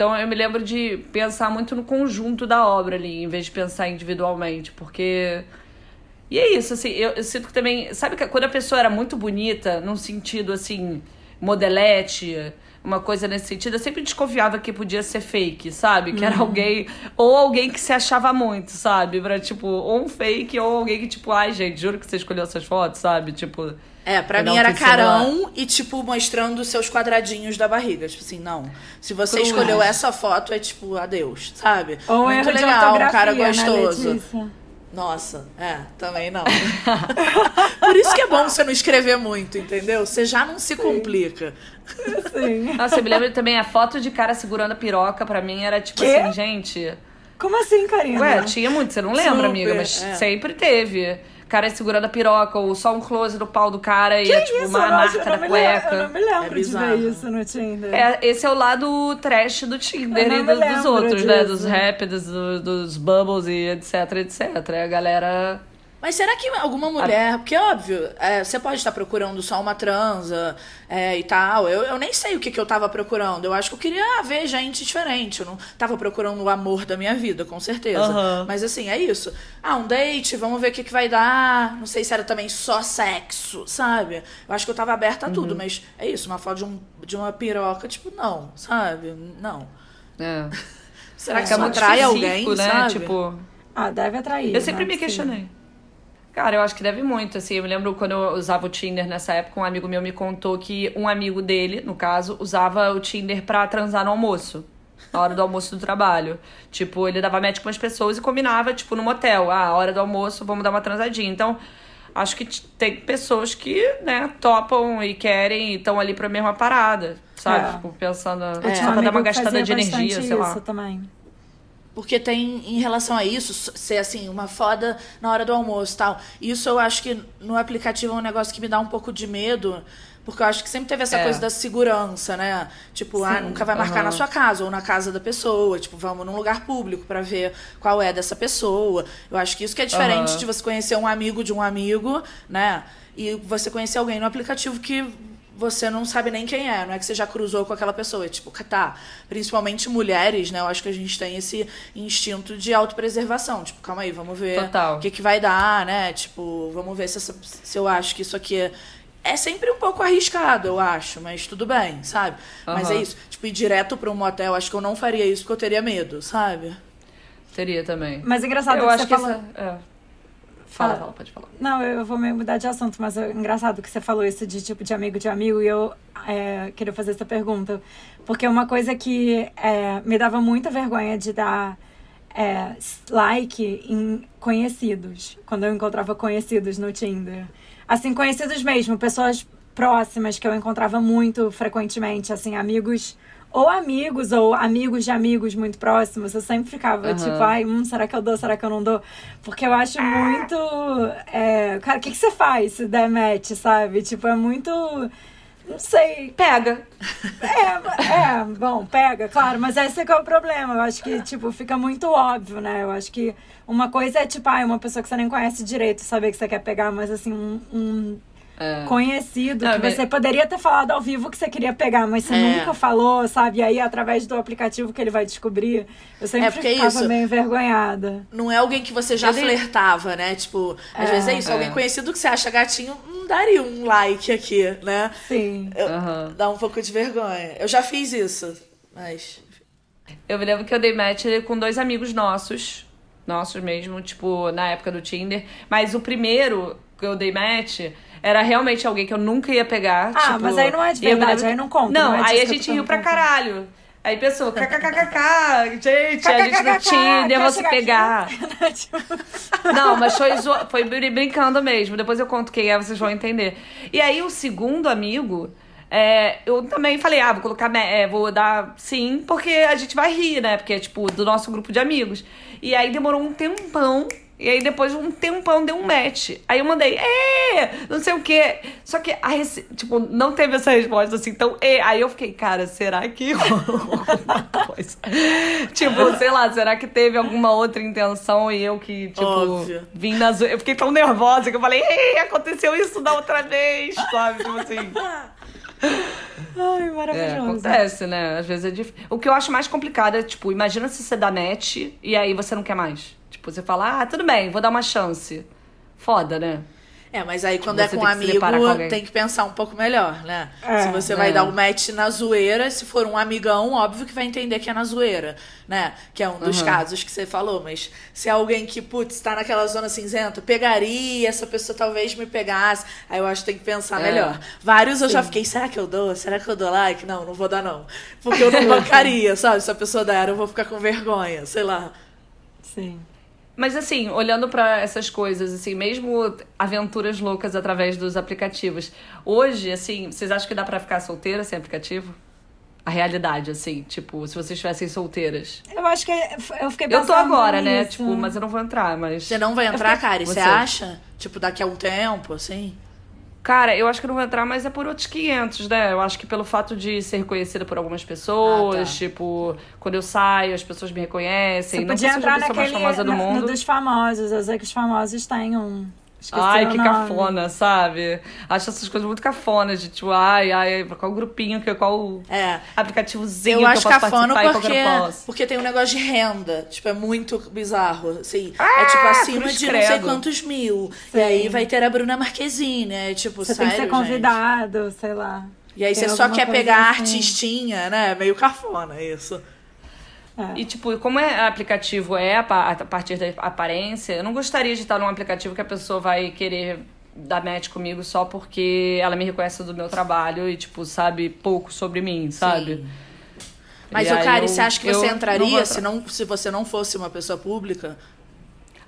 Então eu me lembro de pensar muito no conjunto da obra ali, em vez de pensar individualmente, porque. E é isso, assim, eu, eu sinto que também. Sabe que quando a pessoa era muito bonita, num sentido assim, modelete, uma coisa nesse sentido, eu sempre desconfiava que podia ser fake, sabe? Que era alguém. Ou alguém que se achava muito, sabe? Pra, tipo, ou um fake, ou alguém que, tipo, ai, gente, juro que você escolheu essas fotos, sabe? Tipo. É, pra mim era kit celular. carão e, tipo, mostrando seus quadradinhos da barriga. Tipo assim, não. Se você Cruz. escolheu essa foto, é tipo, adeus, sabe? Ou Muito erro de legal, um cara né, gostoso. Letícia? Nossa, é, também não. Por isso que é bom você não escrever muito, entendeu? Você já não se complica. Sim. Nossa, eu me lembro também a foto de cara segurando a piroca, pra mim era tipo Quê? assim, gente. Como assim, Karina? Ué, tinha muito, você não lembra, Super, amiga, mas é. sempre teve. Cara segurando a piroca, ou só um close do pau do cara e Que é tipo isso? uma não- marca eu da não me lembro- Eu não cueca. me lembro É de ver isso no Tinder. É, esse é o lado trash do Tinder e do- dos outros, né? disso. Dos rap, dos, dos bubbles e etc, etc. A galera. Mas será que alguma mulher. Porque, óbvio, é, você pode estar procurando só uma transa é, e tal. Eu, eu nem sei o que, que eu tava procurando. Eu acho que eu queria ver gente diferente. Eu não tava procurando o amor da minha vida, com certeza. Aham. Mas assim, é isso. Ah, um date, vamos ver o que, que vai dar. Não sei se era também só sexo, sabe? Eu acho que eu tava aberta a Uhum. tudo, mas é isso, uma foto de, um, de uma piroca, tipo, não, sabe? Não. É. Será que isso muito atrai alguém, né? sabe? Tipo. Ah, deve atrair. Eu sempre né? me questionei. Cara, eu acho que deve muito, assim. Eu me lembro quando eu usava o Tinder nessa época, um amigo meu me contou que um amigo dele, no caso, usava o Tinder pra transar no almoço. Na hora do almoço do trabalho. Tipo, ele dava match com as pessoas e combinava, tipo, no motel. Ah, hora do almoço, vamos dar uma transadinha. Então, acho que tem pessoas que, né, topam e querem e estão ali pra mesma parada, sabe? É. Tipo, pensando. Só um pra dar uma gastada de energia, sei lá. isso também. Porque tem, em relação a isso, ser assim, uma foda na hora do almoço e tal. Isso eu acho que no aplicativo é um negócio que me dá um pouco de medo. Porque eu acho que sempre teve essa É. coisa da segurança, né? Tipo, ah, nunca vai marcar aham. na sua casa ou na casa da pessoa. Tipo, vamos num lugar público pra ver qual é dessa pessoa. Eu acho que isso que é diferente Aham. de você conhecer um amigo de um amigo, né? E você conhecer alguém no aplicativo que você não sabe nem quem é, não é que você já cruzou com aquela pessoa. É tipo, tá, principalmente mulheres, né? Eu acho que a gente tem esse instinto de autopreservação. Tipo, calma aí, vamos ver Total. o que, que vai dar, né? Tipo, vamos ver se, essa- se eu acho que isso aqui é. É sempre um pouco arriscado, eu acho, mas tudo bem, sabe? Mas é isso. Tipo, ir direto pra um motel, acho que eu não faria isso porque eu teria medo, sabe? Teria também. Mas é engraçado eu que acho você que falou... essa. É. Fala, Fala. fala, pode falar. Não, eu vou meio mudar de assunto, mas é engraçado que você falou isso de tipo de amigo de amigo e eu é, queria fazer essa pergunta. Porque uma coisa que é, me dava muita vergonha de dar é, like em conhecidos, quando eu encontrava conhecidos no Tinder. Assim, conhecidos mesmo, pessoas próximas que eu encontrava muito frequentemente, assim, amigos. Ou amigos, ou amigos de amigos muito próximos. Eu sempre ficava, Aham. tipo, ai, hum, será que eu dou, será que eu não dou? Porque eu acho muito. É, cara, o que, que você faz se der match, sabe? Tipo, é muito. Não sei. Pega. É, é, bom, pega, claro, mas esse que é o problema. Eu acho que, tipo, fica muito óbvio, né? Eu acho que uma coisa é, tipo, ah, uma pessoa que você nem conhece direito saber que você quer pegar, mas assim, um, um É. conhecido Não, que mas- você poderia ter falado ao vivo que você queria pegar, mas você É. nunca falou, sabe? E aí, através do aplicativo que ele vai descobrir, eu sempre É, é ficava isso. meio envergonhada. Não é alguém que você já dei- flertava, né? Tipo, às É. vezes é isso, É. alguém conhecido que você acha gatinho, não daria um like aqui, né? Sim. Eu- Aham. Dá um pouco de vergonha. Eu já fiz isso, mas. Eu me lembro que eu dei match com dois amigos nossos. Nossos mesmo, tipo, na época do Tinder. Mas o primeiro que eu dei match era realmente alguém que eu nunca ia pegar. Ah, tipo, mas aí não é de e verdade, lembro- aí não conta, Não, não é aí a gente riu pra caralho. Aí pensou, kkkk, gente, a gente vou se chegar aqui? pegar. Tipo, Não, mas foi, foi brin- brincando mesmo. Depois eu conto quem é, vocês vão entender. E aí, o segundo amigo, é, eu também falei, ah, vou colocar, é, vou dar sim, porque a gente vai rir, né? Porque é, tipo, do nosso grupo de amigos. E aí, demorou um tempão. E aí, depois, um tempão, deu um match. Aí eu mandei, é, não sei o quê. Só que, a rece- tipo, não teve essa resposta assim. Então, é. Aí eu fiquei, cara, será que rolou alguma coisa? tipo, sei lá, será que teve alguma outra intenção e eu que, tipo, Óbvio. vim na zoeira. Eu fiquei tão nervosa que eu falei, ei, aconteceu isso da outra vez, sabe? Tipo assim. Ai, É, maravilhoso. acontece, né? Às vezes é difícil. O que eu acho mais complicado é, tipo, imagina se você dá match e aí você não quer mais. Tipo, você fala, ah, tudo bem, vou dar uma chance. Foda, né? É, mas aí quando é com um amigo, com tem que pensar um pouco melhor, né? É, se você vai é. dar um match na zoeira, se for um amigão, óbvio que vai entender que é na zoeira, né? Que é um dos Uhum. casos que você falou. Mas se é alguém que, putz, tá naquela zona cinzenta, pegaria, essa pessoa talvez me pegasse. Aí eu acho que tem que pensar É. melhor. Vários eu já fiquei, será que eu dou? Será que eu dou like? Não, não vou dar não. Porque eu não bancaria, sabe? Se a pessoa der, eu vou ficar com vergonha, sei lá. Sim. Mas assim, olhando pra essas coisas, assim, mesmo aventuras loucas através dos aplicativos. Hoje, assim, vocês acham que dá pra ficar solteira sem aplicativo? A realidade, assim, tipo, se vocês estivessem solteiras. Eu acho que eu fiquei Eu tô agora, né? nisso. Tipo, mas eu não vou entrar, mas. Você não vai entrar, fiquei- Kari? Você Você. acha? Tipo, daqui a um tempo, assim? Cara, eu acho que não vou entrar, mas é por outros 500, né? Eu acho que pelo fato de ser reconhecida por algumas pessoas, Ah, tá. tipo, quando eu saio, as pessoas me reconhecem. Você não podia entrar pessoa mais naquele famosa do no- no mundo. dos famosos. Eu sei que os famosos têm um. Esqueci Ai, que nome. cafona, sabe? Acho essas coisas muito cafonas, de tipo, ai, ai, qual grupinho, que- qual É. aplicativozinho Eu que acho eu posso cafona participar e qual porque, que eu posso. porque tem um negócio de renda. Tipo, é muito bizarro. Assim, é tipo acima de não sei credo. quantos mil. Sim. E aí vai ter a Bruna Marquezine. É tipo, Você sério, tem que ser gente? convidado, sei lá. E aí Tem você só quer pegar a assim. artistinha, né? Meio cafona isso. É. E, tipo, como é aplicativo é a pa- a partir da aparência, eu não gostaria de estar num aplicativo que a pessoa vai querer dar match comigo só porque ela me reconhece do meu trabalho e, tipo, sabe pouco sobre mim, sabe? Mas, E ô, aí Kari, eu- você acha que você não entraria vou se, não, se você não fosse uma pessoa pública?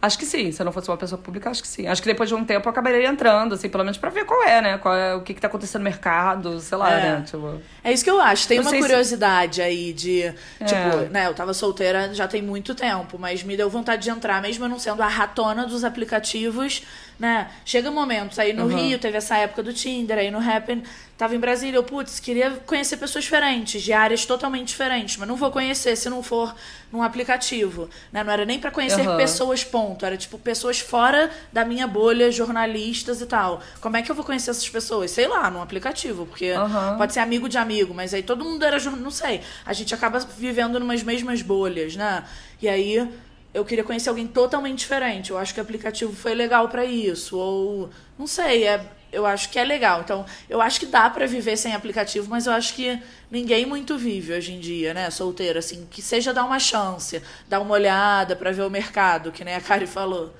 Acho que sim, se eu não fosse uma pessoa pública, acho que sim. Acho que depois de um tempo eu acabaria entrando, assim, pelo menos pra ver qual é, né? Qual é, o que, que tá acontecendo no mercado, sei lá, É. né? Tipo, É isso que eu acho. Tem Não uma sei se- curiosidade aí de. Tipo, É. né? Eu tava solteira já tem muito tempo, mas me deu vontade de entrar, mesmo eu não sendo a ratona dos aplicativos, né? Chega momentos aí no Uhum. Rio, teve essa época do Tinder, aí no Happn, tava em Brasília. Eu, putz, queria conhecer pessoas diferentes, de áreas totalmente diferentes, mas não vou conhecer se não for num aplicativo, né? Não era nem pra conhecer Uhum. pessoas, ponto. Era tipo pessoas fora da minha bolha, jornalistas e tal. Como é que eu vou conhecer essas pessoas? Sei lá, num aplicativo, porque Uhum. pode ser amigo de amigo, mas aí todo mundo era jornalista, não sei. A gente acaba vivendo numas mesmas bolhas, né? E aí eu queria conhecer alguém totalmente diferente. Eu acho que o aplicativo foi legal pra isso. Ou, não sei, é, eu acho que é legal. Então, eu acho que dá pra viver sem aplicativo, mas eu acho que ninguém muito vive hoje em dia, né? Solteiro, assim, que seja dar uma chance, dar uma olhada pra ver o mercado, que nem a Kari falou.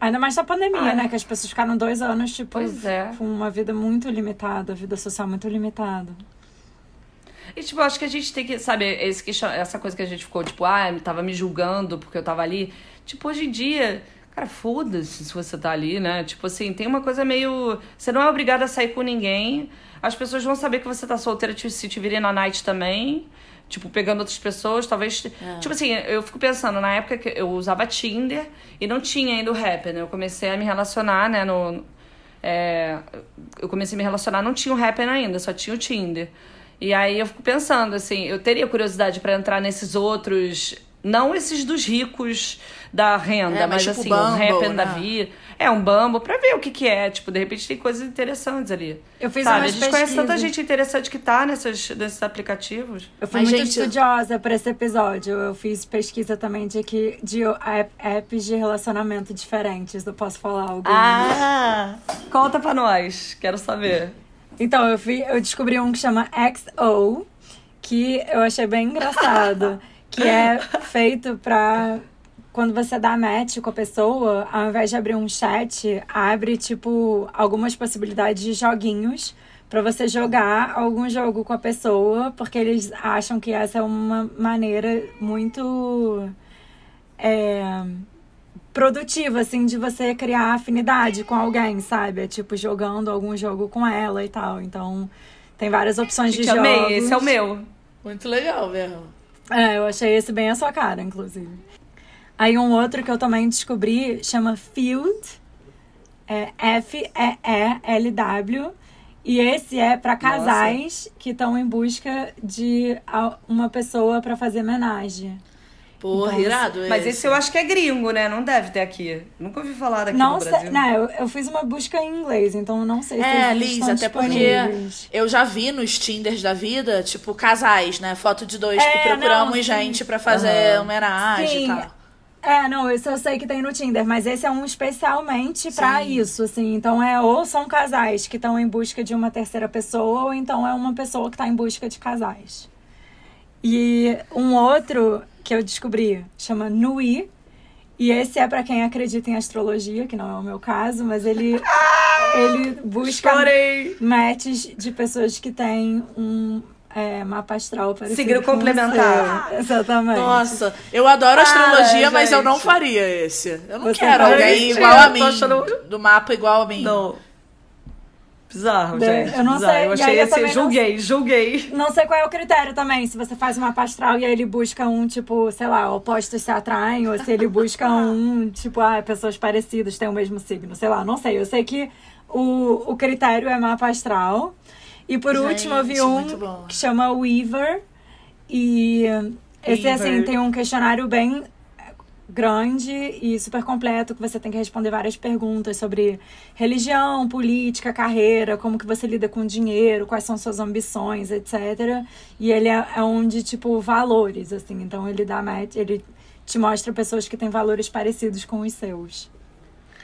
Ainda mais na pandemia, Ah, é. né? Que as pessoas ficaram dois anos, tipo, Pois é. com uma vida muito limitada, vida social muito limitada. E, tipo, acho que a gente tem que, sabe, esse essa coisa que a gente ficou, tipo, ah, tava me julgando porque eu tava ali. Tipo, hoje em dia, cara, foda-se se você tá ali, né? Tipo assim, tem uma coisa meio. Você não é obrigado a sair com ninguém. As pessoas vão saber que você tá solteira te- se te virem na night também. Tipo, pegando outras pessoas, talvez. Tipo assim, eu fico pensando, na época que eu usava Tinder e não tinha ainda o Happn. Eu comecei a me relacionar, né, no, é, eu comecei a me relacionar, não tinha o Happn ainda, só tinha o Tinder. E aí eu fico pensando, assim, eu teria curiosidade pra entrar nesses outros, não esses dos ricos da renda, É, mas mas, tipo assim, Bumble, o Happn da né? vida. É, um Bumble, pra ver o que que é. Tipo, de repente tem coisas interessantes ali. Eu fiz Sabe? A gente conhece tanta gente interessante que tá nesses, nesses aplicativos. Eu fui Mas, muito gente, estudiosa pra esse episódio. Eu fiz pesquisa também de que de app- apps de relacionamento diferentes. Eu posso falar algum? Ah! Conta pra nós, quero saber. Então, eu, fui, eu descobri um que chama XO, que eu achei bem engraçado. que é feito pra. Quando você dá match com a pessoa, ao invés de abrir um chat, abre, tipo, algumas possibilidades de joguinhos pra você jogar algum jogo com a pessoa, porque eles acham que essa é uma maneira muito. É, produtiva, assim, de você criar afinidade com alguém, sabe? É tipo jogando algum jogo com ela e tal. Então, tem várias opções de Gente, jogos. amei, esse é o meu. Muito legal mesmo. É, eu achei esse bem a sua cara, inclusive. Aí um outro que eu também descobri chama Field, é F-E-E-L-W. E esse é pra casais que estão em busca de a- uma pessoa pra fazer homenagem. Porra, Então, irado Mas esse eu acho que é gringo, né? Não deve ter aqui. Nunca ouvi falar daqui Não no sei, Brasil. não, eu, eu fiz uma busca em inglês, então eu não sei se É, Liz, até porque eu já vi nos Tinders da vida, tipo, casais, né? Foto de dois, É, tipo, procuramos não, gente pra fazer Aham. homenagem Sim. e tal. É, não, isso eu sei que tem no Tinder, mas esse é um especialmente pra Sim. isso, assim. Então é ou são casais que estão em busca de uma terceira pessoa, ou então é uma pessoa que tá em busca de casais. E um outro que eu descobri chama Nui. E esse é pra quem acredita em astrologia, que não é o meu caso, mas ele, ele busca Chorei. matches de pessoas que têm um é, mapa astral parecido Signo complementar. seu. Exatamente. Nossa, eu adoro Para, astrologia, mas eu não gente. faria esse. Eu não Você quero alguém igual a Eu mim. achando- Do mapa igual a mim. Não. Bizarro, De- gente. eu não bizarro. sei, Eu achei eu também não- julguei, julguei. Não sei qual é o critério também. Se você faz uma astral e aí ele busca um, tipo, sei lá, opostos se atraem, ou se ele busca um, tipo, ah, pessoas parecidas têm o mesmo signo. Sei lá, não sei. Eu sei que o, o critério é mapa astral. E por Gente, último, eu vi um que chama Weaver. E esse, assim, tem um questionário bem grande e super completo que você tem que responder várias perguntas sobre religião, política, carreira, como que você lida com dinheiro, quais são suas ambições, etc. E ele é, é um de tipo valores, assim. Então ele dá match, ele te mostra pessoas que têm valores parecidos com os seus.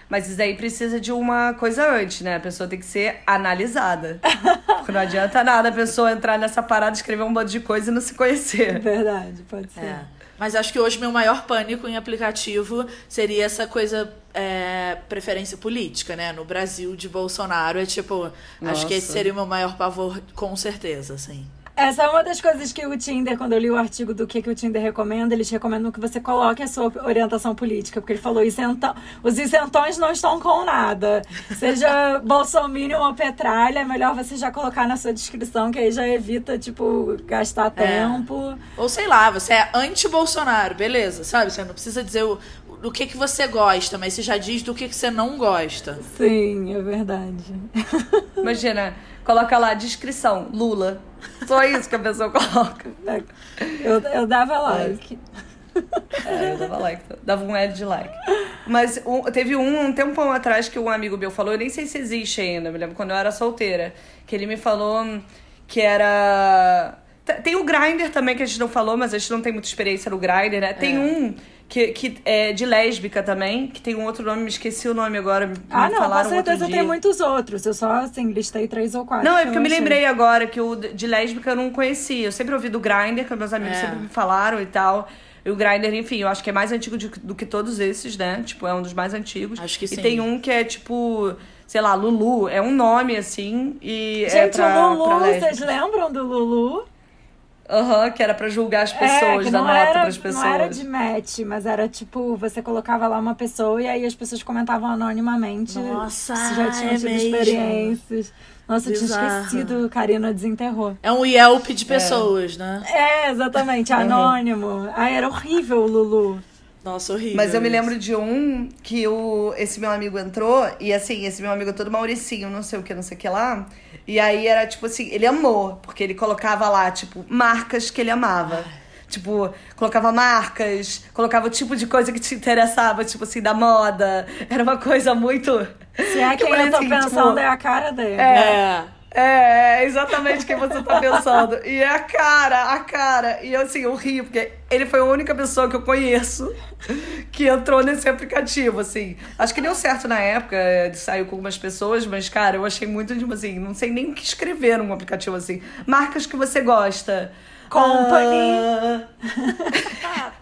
Mas isso aí precisa de uma coisa antes, né? A pessoa tem que ser analisada. Porque não adianta nada a pessoa entrar nessa parada, escrever um bando de coisa e não se conhecer. Verdade, pode ser. É. Mas acho que hoje meu maior pânico em aplicativo seria essa coisa é, preferência política, né? No Brasil de Bolsonaro é tipo, acho que esse Nossa. seria o meu maior pavor, com certeza, assim. Essa é uma das coisas que o Tinder, quando eu li o artigo do que, que o Tinder recomenda, eles recomendam que você coloque a sua orientação política, porque ele falou, isentão, os isentões não estão com nada. Seja Bolsominion ou Petralha, é melhor você já colocar na sua descrição, que aí já evita, tipo, gastar tempo. Ou sei lá, você é anti-Bolsonaro, beleza, sabe? Você não precisa dizer o, do que, que você gosta, mas você já diz do que, que você não gosta. Sim, é verdade. Imagina, coloca lá, descrição, Lula. Só isso que a pessoa coloca. Eu, eu dava like. É, eu dava like, dava um L de like. Mas um- teve um, um tempão atrás que um amigo meu falou, eu nem sei se existe ainda, me lembro quando eu era solteira, que ele me falou que era. Tem o Grindr também que a gente não falou, mas a gente não tem muita experiência no Grindr, né? Tem É. um que, que é de lésbica também, que tem um outro nome, me esqueci o nome agora. Me Ah, não, com falaram outro certeza tem muitos outros. Eu só, assim, listei três ou quatro. Não, é que porque eu me achei. lembrei agora que o de lésbica eu não conhecia. Eu sempre ouvi do Grindr, que meus amigos É. sempre me falaram e tal. E o Grindr, enfim, eu acho que é mais antigo de- do que todos esses, né? Tipo, é um dos mais antigos. Acho que E sim. tem um que é tipo, sei lá, Lulu. É um nome, assim, e é Gente, pra, o Lulu, pra vocês lembram do Lulu? Aham, que era pra julgar as É, pessoas, que dar nota era, pras pessoas. Não era de match, mas era tipo, você colocava lá uma pessoa e aí as pessoas comentavam anonimamente Nossa, se já tinham é tido mesmo. experiências. Nossa, eu tinha esquecido, Karina desenterrou. É um Yelp de pessoas, né? É, exatamente, anônimo. Ai, era horrível o Lulu. Nossa, horrível. Mas eu me lembro de um que o, esse meu amigo entrou, e assim, esse meu amigo é todo Mauricinho, não sei o que, não sei o que lá. E aí era tipo assim, ele amou, porque ele colocava lá, tipo, marcas que ele amava. Tipo, colocava marcas, colocava o tipo de coisa que te interessava, tipo assim, da moda. Era uma coisa muito. Se é Que eu quem eu, tô assim, pensando, tipo, é a cara dele. É. É, é exatamente quem você tá pensando. E é a cara, a cara. E assim, eu rio, porque ele foi a única pessoa que eu conheço que entrou nesse aplicativo, assim. Acho que deu certo na época, ele saiu com algumas pessoas, mas, cara, eu achei muito, tipo assim, não sei nem o que escrever num aplicativo assim. Marcas que você gosta. Company. Ah...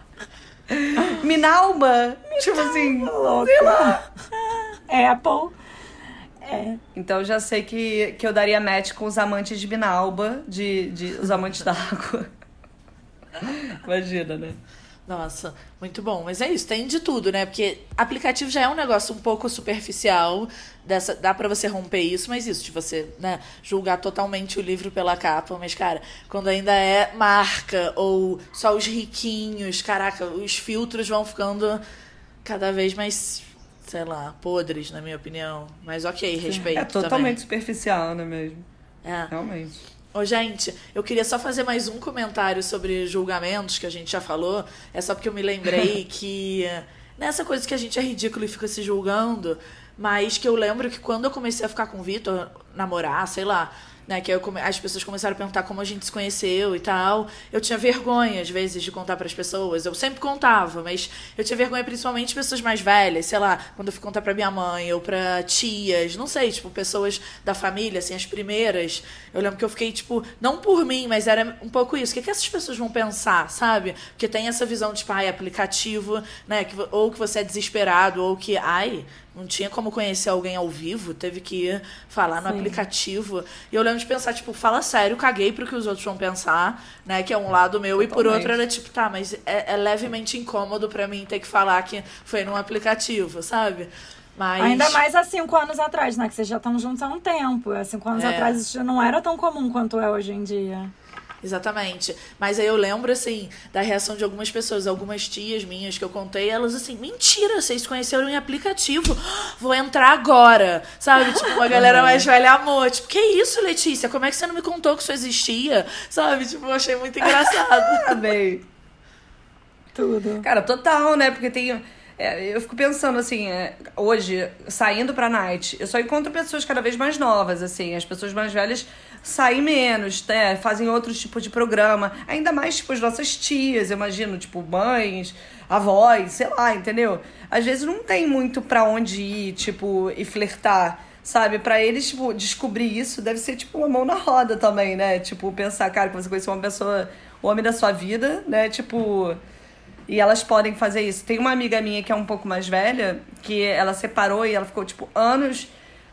Minalba. Tipo assim, Louca. sei lá. Apple. É. Então já sei que, que eu daria match com os amantes de Minalba, de, de os amantes da água. Imagina, né? Nossa, muito bom. Mas é isso, tem de tudo, né? Porque aplicativo já é um negócio um pouco superficial. Dessa, dá pra você romper isso, mas isso, de você né, julgar totalmente o livro pela capa. Mas, cara, quando ainda é marca ou só os riquinhos, caraca, os filtros vão ficando cada vez mais, sei lá, podres, na minha opinião. Mas ok, respeito. É totalmente superficial, não é mesmo? Também. É. Realmente. Ô, gente, eu queria só fazer mais um comentário sobre julgamentos que a gente já falou. É só porque eu me lembrei que nessa coisa que a gente é ridículo e fica se julgando, mas que eu lembro que quando eu comecei a ficar com o Vitor, namorar, sei lá, né? Que eu as pessoas começaram a perguntar como a gente se conheceu e tal. Eu tinha vergonha, às vezes, de contar para as pessoas. Eu sempre contava, mas eu tinha vergonha principalmente de pessoas mais velhas, sei lá, quando eu fui contar para minha mãe ou para tias, não sei, tipo, pessoas da família, assim, as primeiras. Eu lembro que eu fiquei, tipo, não por mim, mas era um pouco isso. O que, que essas pessoas vão pensar, sabe? Porque tem essa visão, tipo, ai, aplicativo, né? Que, ou que você é desesperado, ou que, ai, não tinha como conhecer alguém ao vivo, teve que ir falar no Sim. aplicativo. E eu lembro de pensar, tipo, fala sério, caguei pro que os outros vão pensar, né? Que é um lado meu. Totalmente. E por outro era tipo, tá, mas é, é levemente incômodo para mim ter que falar que foi num aplicativo, sabe? Mas... Ainda mais há cinco anos atrás, né? Que vocês já estão juntos há um tempo. Há cinco anos é. atrás isso não era tão comum quanto é hoje em dia. Exatamente. Mas aí eu lembro, assim, da reação de algumas pessoas, algumas tias minhas que eu contei, elas assim, mentira, vocês conheceram em aplicativo. Vou entrar agora. Sabe? Tipo, uma galera mais velha, amor. Tipo, que isso, Letícia? Como é que você não me contou que isso existia? Sabe? Tipo, eu achei muito engraçado. Amei. Tudo. Cara, total, né? Porque tem. É, eu fico pensando assim, é, hoje, saindo pra night, eu só encontro pessoas cada vez mais novas, assim. As pessoas mais velhas saem menos, né? Fazem outros tipos de programa. Ainda mais, tipo, as nossas tias, eu imagino, tipo, mães, avós, sei lá, entendeu? Às vezes não tem muito pra onde ir, tipo, e flertar. Sabe, para eles, tipo, descobrir isso deve ser, tipo, uma mão na roda também, né? Tipo, pensar, cara, que você conheceu uma pessoa, o homem da sua vida, né? Tipo, e elas podem fazer isso. Tem uma amiga minha que é um pouco mais velha, que ela separou e ela ficou, tipo, anos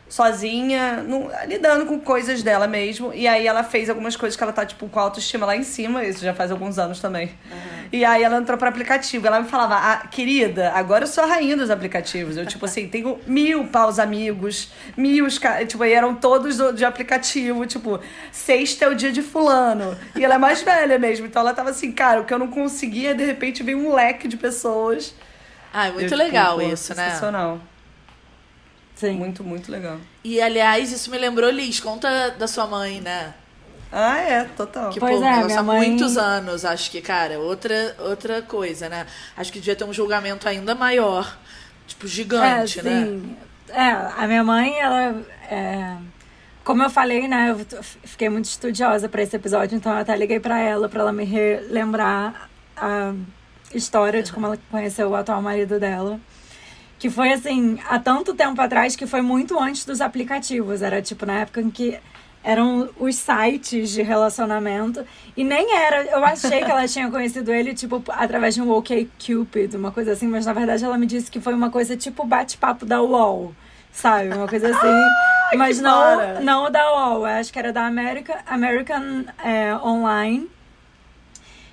sozinha, no, lidando com coisas dela mesmo. E aí ela fez algumas coisas que ela tá, tipo, com a autoestima lá em cima. Isso já faz alguns anos também. Uhum. E aí ela entrou pro aplicativo. Ela me falava, ah, querida, agora eu sou a rainha dos aplicativos. Eu, tipo assim, tenho mil paus amigos, mil... Tipo, aí eram todos do, de aplicativo. Tipo, sexta é o dia de fulano. E ela é mais velha mesmo. Então ela tava assim, cara, o que eu não conseguia, de repente veio um leque de pessoas. Ah, é muito eu, legal tipo, isso, né? Sensacional. Sim. Muito, muito legal. E, aliás, isso me lembrou, Liz, conta da sua mãe, né? Ah, é, total. Que, pois pô, é, há mãe... muitos anos, acho que, cara, outra, outra coisa, né? Acho que devia ter um julgamento ainda maior, tipo, gigante, é, né? Sim. É, a minha mãe, ela. É... Como eu falei, né, eu fiquei muito estudiosa para esse episódio, então eu até liguei para ela, para ela me relembrar a história de como ela conheceu o atual marido dela. Que foi assim, há tanto tempo atrás que foi muito antes dos aplicativos. Era tipo na época em que eram os sites de relacionamento. E nem era. Eu achei que ela tinha conhecido ele, tipo, através de um OK Cupid, uma coisa assim, mas na verdade ela me disse que foi uma coisa tipo bate-papo da UOL. Sabe? Uma coisa assim. mas não, não da UOL, acho que era da America, American é, Online.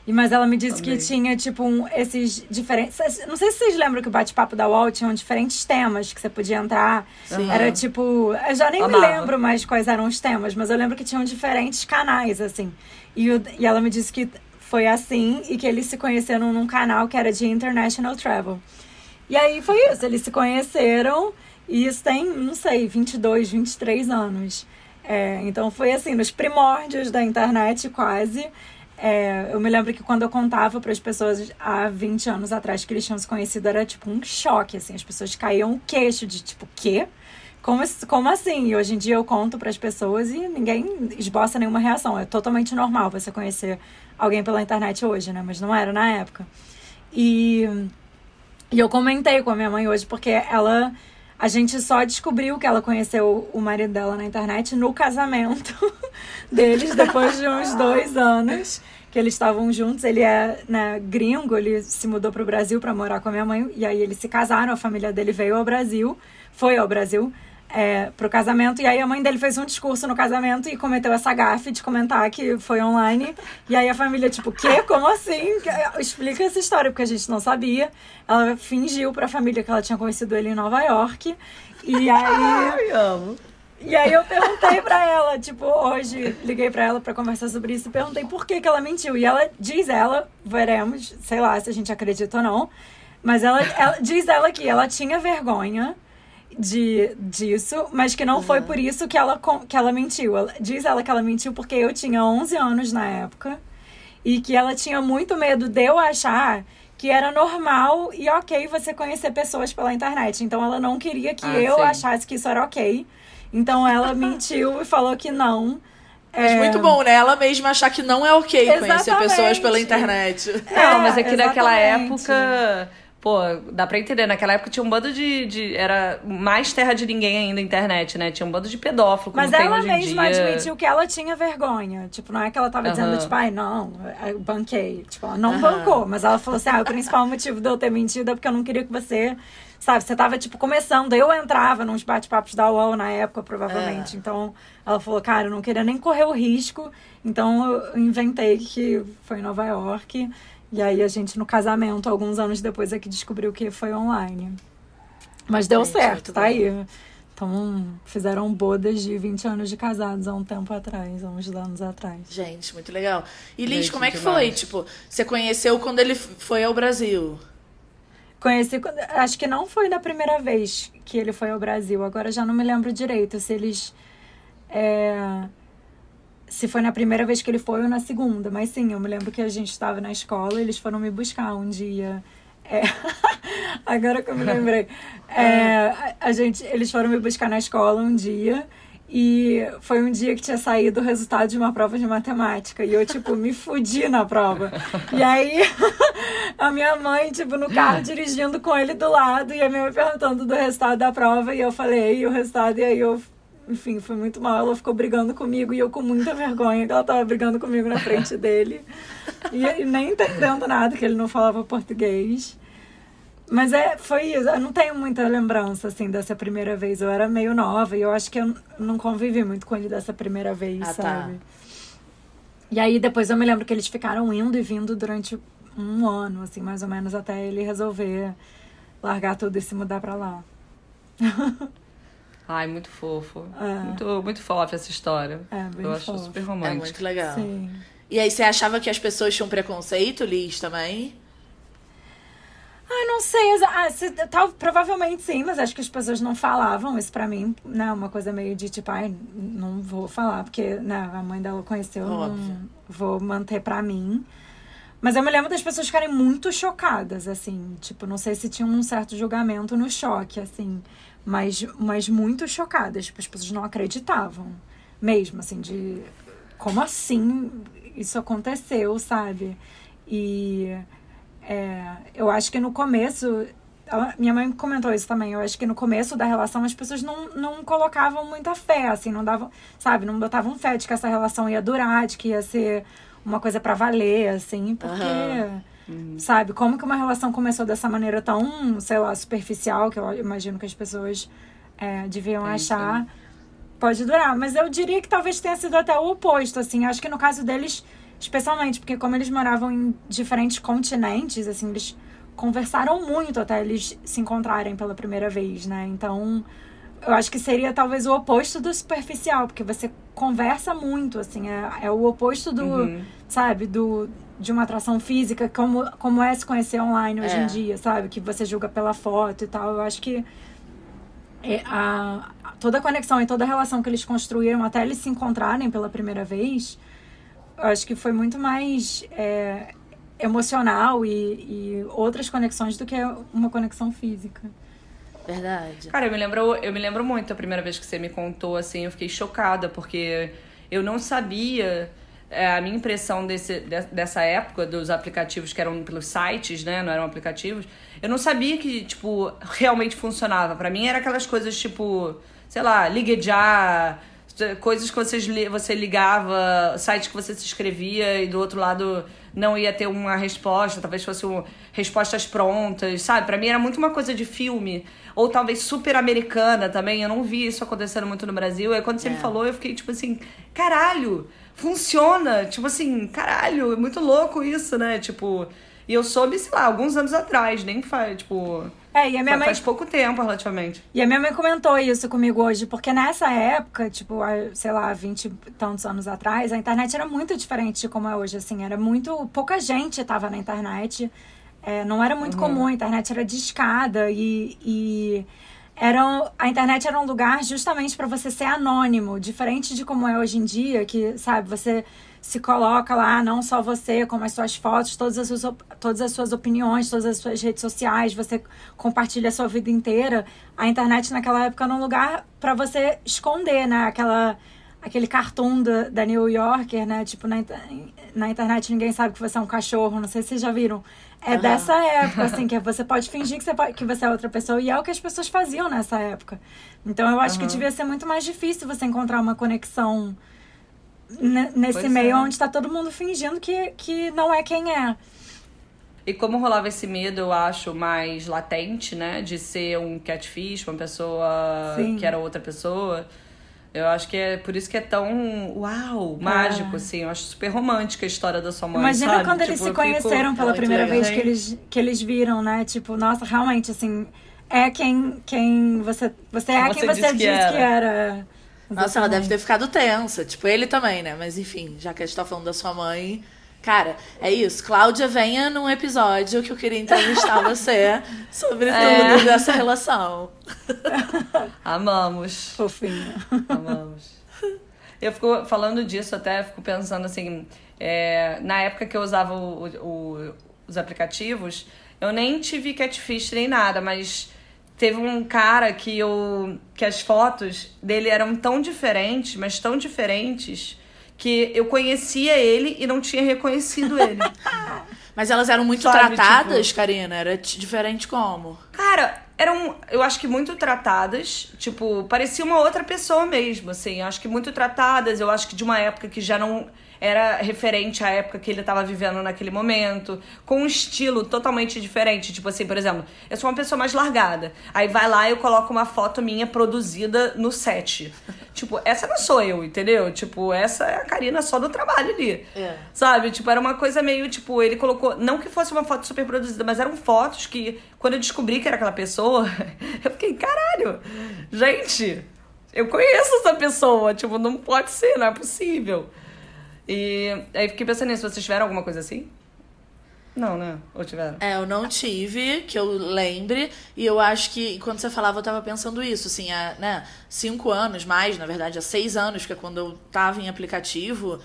E, mas ela me disse Também. que tinha, tipo, um, esses diferentes. Não sei se vocês lembram que o bate-papo da UOL tinha diferentes temas que você podia entrar. Sim. Era tipo. Eu já nem Amava. me lembro mais quais eram os temas, mas eu lembro que tinham diferentes canais, assim. E, o, e ela me disse que foi assim e que eles se conheceram num canal que era de International Travel. E aí foi isso, eles se conheceram e isso tem, não sei, 22, 23 anos. É, então foi assim, nos primórdios da internet quase. É, eu me lembro que quando eu contava para as pessoas há 20 anos atrás que eles tinham se conhecido, era tipo um choque, assim. As pessoas caíam o queixo de tipo, quê? Como, como assim? E hoje em dia eu conto para as pessoas e ninguém esboça nenhuma reação. É totalmente normal você conhecer alguém pela internet hoje, né? Mas não era na época. E, e eu comentei com a minha mãe hoje porque ela a gente só descobriu que ela conheceu o marido dela na internet no casamento deles, depois de uns dois anos que eles estavam juntos. Ele é né, gringo, ele se mudou para o Brasil para morar com a minha mãe, e aí eles se casaram, a família dele veio ao Brasil, foi ao Brasil é, pro casamento. E aí a mãe dele fez um discurso no casamento e cometeu essa gafe de comentar que foi online. E aí a família, tipo, quê? Como assim? Explica essa história, porque a gente não sabia. Ela fingiu pra família que ela tinha conhecido ele em Nova York. E aí. Ai, amo. E aí eu perguntei pra ela, tipo, hoje liguei pra ela pra conversar sobre isso e perguntei por que, que ela mentiu. E ela diz ela, veremos, sei lá se a gente acredita ou não, mas ela, ela diz ela que ela tinha vergonha de, disso, mas que não uhum. foi por isso que ela, que ela mentiu. Ela, diz ela que ela mentiu porque eu tinha 11 anos na época e que ela tinha muito medo de eu achar que era normal e ok você conhecer pessoas pela internet. Então ela não queria que ah, eu sim. achasse que isso era ok. Então ela mentiu e falou que não. Mas É. muito bom, né? Ela mesma achar que não é ok conhecer Exatamente. pessoas pela internet. Não, mas é que naquela exatamente. época. Pô, dá pra entender. Naquela época tinha um bando de, de. Era mais terra de ninguém ainda internet, né? Tinha um bando de pedófilo, Mas ela mesma dia. admitiu que ela tinha vergonha. Tipo, não é que ela tava dizendo, Aham. tipo, ai, não, eu banquei. Tipo, ela não Aham. bancou, mas ela falou assim: ah, o principal motivo de eu ter mentido é porque eu não queria que você. Sabe, você tava, tipo, começando. Eu entrava nos bate-papos da UOL na época, provavelmente. É. Então, ela falou, cara, eu não queria nem correr o risco. Então, eu inventei que foi em Nova York. E aí, a gente, no casamento, alguns anos depois, é que descobriu que foi online. Mas deu Gente, certo, tá aí. Então, fizeram bodas de 20 anos de casados há um tempo atrás, há uns anos atrás. Gente, muito legal. E Liz, Gente, como é que demais. foi? Tipo, você conheceu quando ele foi ao Brasil? Conheci, quando- acho que não foi da primeira vez que ele foi ao Brasil, agora já não me lembro direito se eles. é, se foi na primeira vez que ele foi ou na segunda, mas sim, eu me lembro que a gente estava na escola e eles foram me buscar um dia. É, agora que eu me lembrei. É, a, a gente, eles foram me buscar na escola um dia. E foi um dia que tinha saído o resultado de uma prova de matemática. E eu, tipo, me fudi na prova. E aí, a minha mãe, tipo, no carro dirigindo com ele do lado. E a minha mãe perguntando do resultado da prova. E eu falei, e o resultado? E aí eu, enfim, foi muito mal. Ela ficou brigando comigo. E eu com muita vergonha que ela tava brigando comigo na frente dele. E nem entendendo nada, que ele não falava português. Mas é, foi isso. Eu não tenho muita lembrança, assim, dessa primeira vez. Eu era meio nova e eu acho que eu não convivi muito com ele dessa primeira vez, Ah, tá. sabe? E aí depois eu me lembro que eles ficaram indo e vindo durante um ano, assim, mais ou menos, até ele resolver largar tudo e se mudar pra lá. Ai, muito fofo. É. Muito, muito fofa essa história. É, bem Eu acho fofo. super É romântico. muito legal. Sim. E aí, você achava que as pessoas tinham preconceito, Liz, também? Ah, não sei. Ah, se, tal, provavelmente sim, mas acho que as pessoas não falavam isso pra mim, né? Uma coisa meio de tipo, ai, não vou falar, porque né, a mãe dela conheceu, Óbvio. não vou manter pra mim. Mas eu me lembro das pessoas ficarem muito chocadas, assim. Tipo, não sei se tinha um certo julgamento no choque, assim. Mas, mas muito chocadas. Tipo, as pessoas não acreditavam. Mesmo, assim, de... Como assim isso aconteceu, sabe? E... É, eu acho que no começo. minha mãe comentou isso também. Eu acho que no começo da relação as pessoas não, não colocavam muita fé, assim, não davam, sabe, não botavam fé de que essa relação ia durar, de que ia ser uma coisa pra valer, assim, porque, Aham. sabe, como que uma relação começou dessa maneira tão, sei lá, superficial, que eu imagino que as pessoas é, deviam Pensam. achar, pode durar. Mas eu diria que talvez tenha sido até o oposto, assim. Acho que no caso deles, especialmente, porque como eles moravam em diferentes continentes, assim, eles conversaram muito até eles se encontrarem pela primeira vez, né? Então, eu acho que seria talvez o oposto do superficial, porque você conversa muito, assim, é, é o oposto do, Uhum. sabe, do de uma atração física, como, como é se conhecer online hoje É. em dia, sabe? Que você julga pela foto e tal. Eu acho que é, a, a- toda a conexão e toda a relação que eles construíram até eles se encontrarem pela primeira vez, eu acho que foi muito mais é, emocional e, e outras conexões do que uma conexão física. Verdade. Cara, eu me lembro, eu me lembro muito a primeira vez que você me contou, assim, eu fiquei chocada, porque eu não sabia. É, a minha impressão desse, de- dessa época, dos aplicativos que eram pelos sites, né? Não eram aplicativos, eu não sabia que, tipo, realmente funcionava. Pra mim era aquelas coisas, tipo, sei lá, ligue já, coisas que vocês, você ligava, site que você se inscrevia e do outro lado não ia ter uma resposta, talvez fosse um, respostas prontas, sabe? Pra mim era muito uma coisa de filme, ou talvez super americana também, eu não vi isso acontecendo muito no Brasil. Aí quando você me É. falou, eu fiquei tipo assim, caralho, funciona! Tipo assim, caralho, é muito louco isso, né? Tipo, e eu soube, sei lá, alguns anos atrás, nem faz, tipo, É, e a minha fa- mãe faz pouco tempo relativamente. E a minha mãe comentou isso comigo hoje, porque nessa época, tipo, sei lá, vinte e tantos anos atrás, a internet era muito diferente de como é hoje, assim, era muito. pouca gente tava na internet. é, não era muito comum, a internet era discada e. e era, a internet era um lugar justamente para você ser anônimo, diferente de como é hoje em dia, que, sabe, você se coloca lá, não só você, como as suas fotos, todas as suas, todas as suas opiniões, todas as suas redes sociais, você compartilha a sua vida inteira. A internet naquela época era um lugar para você esconder, né? Aquela aquele cartoon da, da New Yorker, né? Tipo, na, na internet ninguém sabe que você é um cachorro, não sei se vocês já viram. É uhum. dessa época, assim, que você pode fingir que você, pode, que você é outra pessoa. E é o que as pessoas faziam nessa época. Então eu acho uhum. que devia ser muito mais difícil você encontrar uma conexão nesse pois meio é. onde está todo mundo fingindo que, que não é quem é. E como rolava esse medo, eu acho, mais latente, né? De ser um catfish, uma pessoa Sim. que era outra pessoa. Eu acho que é por isso que é tão, uau, mágico, é. assim. Eu acho super romântica a história da sua mãe, Imagina sabe? quando tipo, eles se conheceram fico... pela primeira vez que eles, que eles viram, né? Tipo, nossa, realmente, assim, é quem, quem você... Você é você quem você disse, que, era. que era. Nossa, ela deve ter ficado tensa. Tipo, ele também, né? Mas enfim, já que a gente tá falando da sua mãe... Cara, é isso. Cláudia, venha num episódio que eu queria entrevistar você sobre é. tudo dessa relação. Amamos. Fofinha. Amamos. Eu fico falando disso até, fico pensando assim, é, na época que eu usava o, o, os aplicativos, eu nem tive catfish nem nada, mas teve um cara que eu que as fotos dele eram tão diferentes, mas tão diferentes que eu conhecia ele e não tinha reconhecido ele. Mas elas eram muito Sabe, tratadas, tipo... Karina? Era diferente como? Cara, eram, eu acho que muito tratadas. Tipo, parecia uma outra pessoa mesmo, assim. Eu acho que muito tratadas. Eu acho que de uma época que já não era referente à época que ele estava vivendo naquele momento, com um estilo totalmente diferente. Tipo assim, por exemplo, eu sou uma pessoa mais largada. Aí vai lá e eu coloco uma foto minha produzida no set. tipo, essa não sou eu, entendeu? Tipo, essa é a Karina só do trabalho ali. É. Sabe? Tipo, era uma coisa meio, tipo, ele colocou. Não que fosse uma foto super produzida, mas eram fotos que, quando eu descobri que era aquela pessoa, eu fiquei, caralho, gente. Eu conheço essa pessoa, tipo, não pode ser, não é possível. E aí fiquei pensando nisso, vocês tiveram alguma coisa assim? Não, né? Ou tiveram? É, eu não tive, que eu lembre. E eu acho que, quando você falava, eu tava pensando isso. Assim, há né, cinco anos, mais, na verdade, há seis anos, que é quando eu tava em aplicativo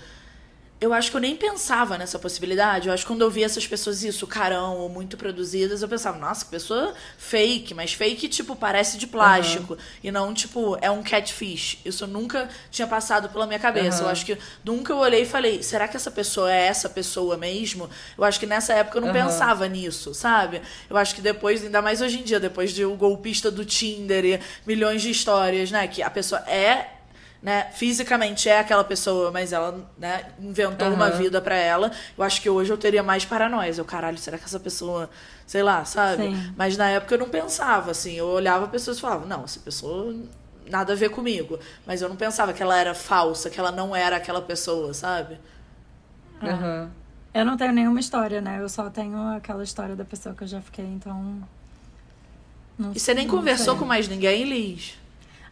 eu acho que eu nem pensava nessa possibilidade. Eu acho que quando eu via essas pessoas, isso, carão ou muito produzidas, eu pensava, nossa, que pessoa fake, mas fake, tipo, parece de plástico. Uhum. E não, tipo, é um catfish. Isso nunca tinha passado pela minha cabeça. Uhum. Eu acho que nunca eu olhei e falei, será que essa pessoa é essa pessoa mesmo? Eu acho que nessa época eu não uhum. pensava nisso, sabe? Eu acho que depois, ainda mais hoje em dia, depois de o golpista do Tinder e milhões de histórias, né? Que a pessoa é né, fisicamente é aquela pessoa, mas ela, né, inventou uhum. uma vida para ela. Eu acho que hoje eu teria mais paranoia. Eu, caralho, será que essa pessoa, sei lá, sabe? Sim. Mas na época eu não pensava, assim. Eu olhava pessoas e falava, não, essa pessoa nada a ver comigo. Mas eu não pensava que ela era falsa, que ela não era aquela pessoa, sabe? Uhum. Eu não tenho nenhuma história, né? Eu só tenho aquela história da pessoa que eu já fiquei, então. Não, e você nem conversou sei. com mais ninguém, Liz?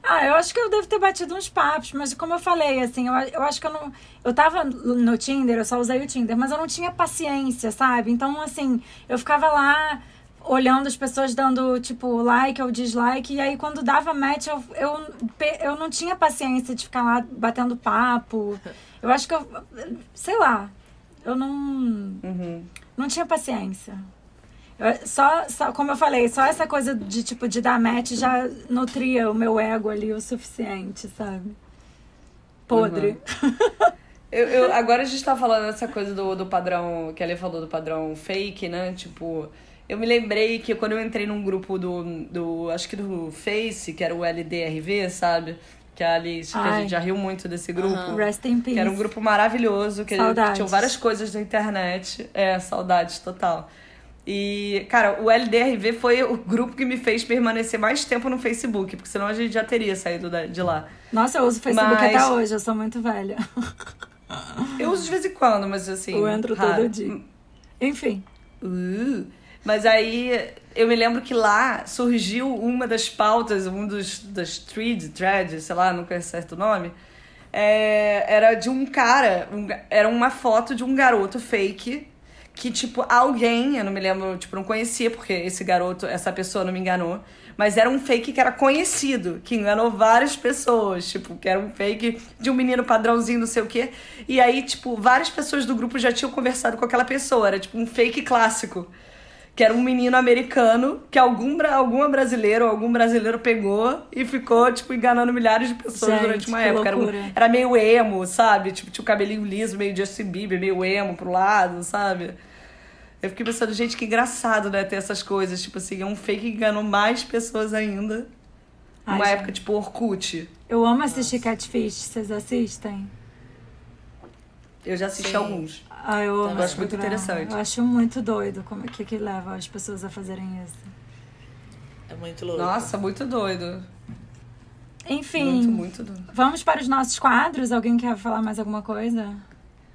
Ah, eu acho que eu devo ter batido uns papos, mas como eu falei, assim, eu, eu acho que eu não. Eu tava no Tinder, eu só usei o Tinder, mas eu não tinha paciência, sabe? Então, assim, eu ficava lá olhando as pessoas dando, tipo, like ou dislike, e aí quando dava match, eu, eu, eu não tinha paciência de ficar lá batendo papo. Eu acho que eu. Sei lá. Eu não. Uhum. Não tinha paciência. Só, só, como eu falei, só essa coisa de tipo de dar match já nutria o meu ego ali o suficiente, sabe? Podre. Uhum. eu, eu, agora a gente tá falando dessa coisa do, do padrão, que ela falou do padrão fake, né? Tipo, eu me lembrei que quando eu entrei num grupo do, do acho que do Face, que era o LDRV, sabe? Que a Alice, que a gente já riu muito desse grupo. Uhum. Rest in peace. Que era um grupo maravilhoso, que, que tinha várias coisas da internet. É, saudades total. E, cara, o LDRV foi o grupo que me fez permanecer mais tempo no Facebook, porque senão a gente já teria saído de lá. Nossa, eu uso o Facebook mas... até hoje, eu sou muito velha. Eu uso de vez em quando, mas assim. Eu entro raro. todo dia. Enfim. Uh, mas aí eu me lembro que lá surgiu uma das pautas, um dos das threads, threads, sei lá, nunca é certo o nome. É, era de um cara, um, era uma foto de um garoto fake que, tipo, alguém, eu não me lembro, tipo, não conhecia, porque esse garoto, essa pessoa não me enganou, mas era um fake que era conhecido, que enganou várias pessoas, tipo, que era um fake de um menino padrãozinho, não sei o quê. E aí, tipo, várias pessoas do grupo já tinham conversado com aquela pessoa, era tipo um fake clássico. que era um menino americano que algum, alguma brasileiro ou algum brasileiro pegou e ficou, tipo, enganando milhares de pessoas Gente, durante uma época. Era, era meio emo, sabe? Tipo, tinha o cabelinho liso, meio Justin Bieber, meio emo pro lado, sabe? Eu fiquei pensando, gente, que engraçado, né, ter essas coisas. Tipo assim, é um fake que enganou mais pessoas ainda. Ai, Uma gente. época, tipo, Orkut. Eu amo assistir Catfish, vocês assistem? Eu já assisti Sim. alguns. Ah, eu amo Eu acho muito programa. interessante. Eu acho muito doido como que que leva as pessoas a fazerem isso. É muito louco. Nossa, muito doido. Enfim, Muito, muito doido. vamos para os nossos quadros. Alguém quer falar mais alguma coisa?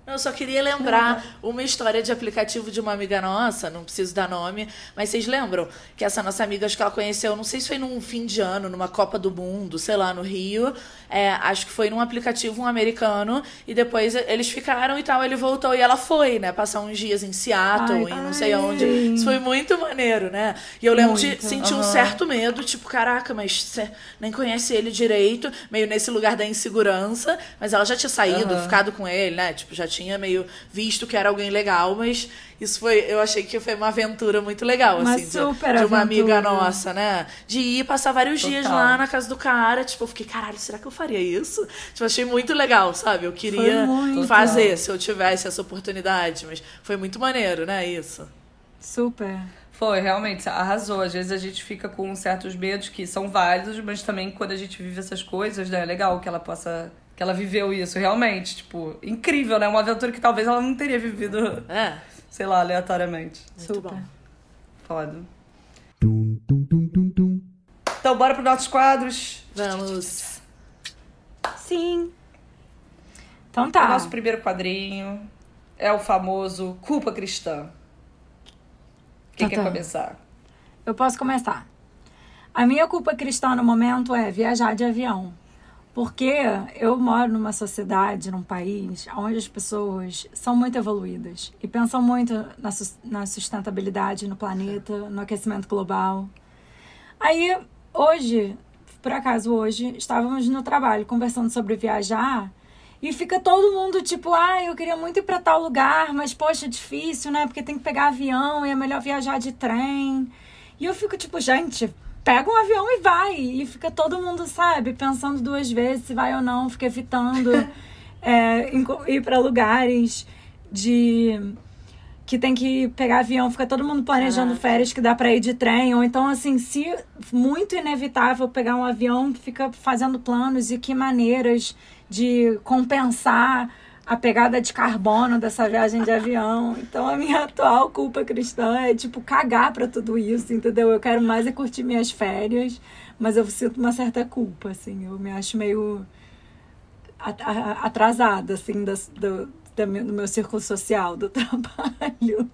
Eu só queria lembrar uma história de aplicativo de uma amiga nossa, não preciso dar nome, mas vocês lembram que essa nossa amiga, acho que ela conheceu, não sei se foi num fim de ano, numa Copa do Mundo, sei lá, no Rio. É, acho que foi num aplicativo um americano, e depois eles ficaram e tal, ele voltou e ela foi, né? Passar uns dias em Seattle, Ai, em não sei ai. onde. Isso foi muito maneiro, né? E eu lembro de Muito. sentir um certo medo, tipo, caraca, mas você nem conhece ele direito, meio nesse lugar da insegurança, mas ela já tinha saído, ficado com ele, né? Tipo, já tinha meio visto que era alguém legal, mas isso foi, eu achei que foi uma aventura muito legal, Uma assim, de- super de, uma aventura. amiga nossa, né? De ir passar vários dias Total. lá na casa do cara, tipo, eu fiquei, caralho, será que eu faria isso? Tipo, achei muito legal, sabe? Eu queria fazer se eu tivesse essa oportunidade, mas foi muito maneiro, né, isso. Super. Foi, realmente, arrasou. Às vezes a gente fica com certos medos que são válidos, mas também quando a gente vive essas coisas, né? É legal que ela possa. Que ela viveu isso, realmente. Tipo, incrível, né? Uma aventura que talvez ela não teria vivido, É, sei lá, aleatoriamente. muito Super. bom. Foda. Tum, tum, tum, tum, tum. Então, bora pros nossos quadros. Vamos. Sim. Então O tá. nosso primeiro quadrinho é o famoso Culpa Cristã. Quem Tá, quer tá. começar? Eu posso começar. A minha culpa cristã no momento é viajar de avião. Porque eu moro numa sociedade, num país, onde as pessoas são muito evoluídas e pensam muito na, na sustentabilidade no planeta, no aquecimento global. Aí, hoje, por acaso hoje, estávamos no trabalho conversando sobre viajar e fica todo mundo tipo, ah, eu queria muito ir para tal lugar, mas poxa, é difícil, né? Porque tem que pegar avião e é melhor viajar de trem. E eu fico tipo, gente, pega um avião e vai. E fica todo mundo, sabe, pensando duas vezes se vai ou não, fica evitando é, ir para lugares de que tem que pegar avião, fica todo mundo planejando Caraca. férias que dá pra ir de trem, ou então assim, se muito inevitável pegar um avião, fica fazendo planos e que maneiras de compensar a pegada de carbono dessa viagem de avião. Então a minha atual culpa cristã é tipo cagar pra tudo isso, entendeu? Eu quero mais é curtir minhas férias, mas eu sinto uma certa culpa, assim, eu me acho meio atrasada, assim, do, da meu- do meu círculo social, do trabalho.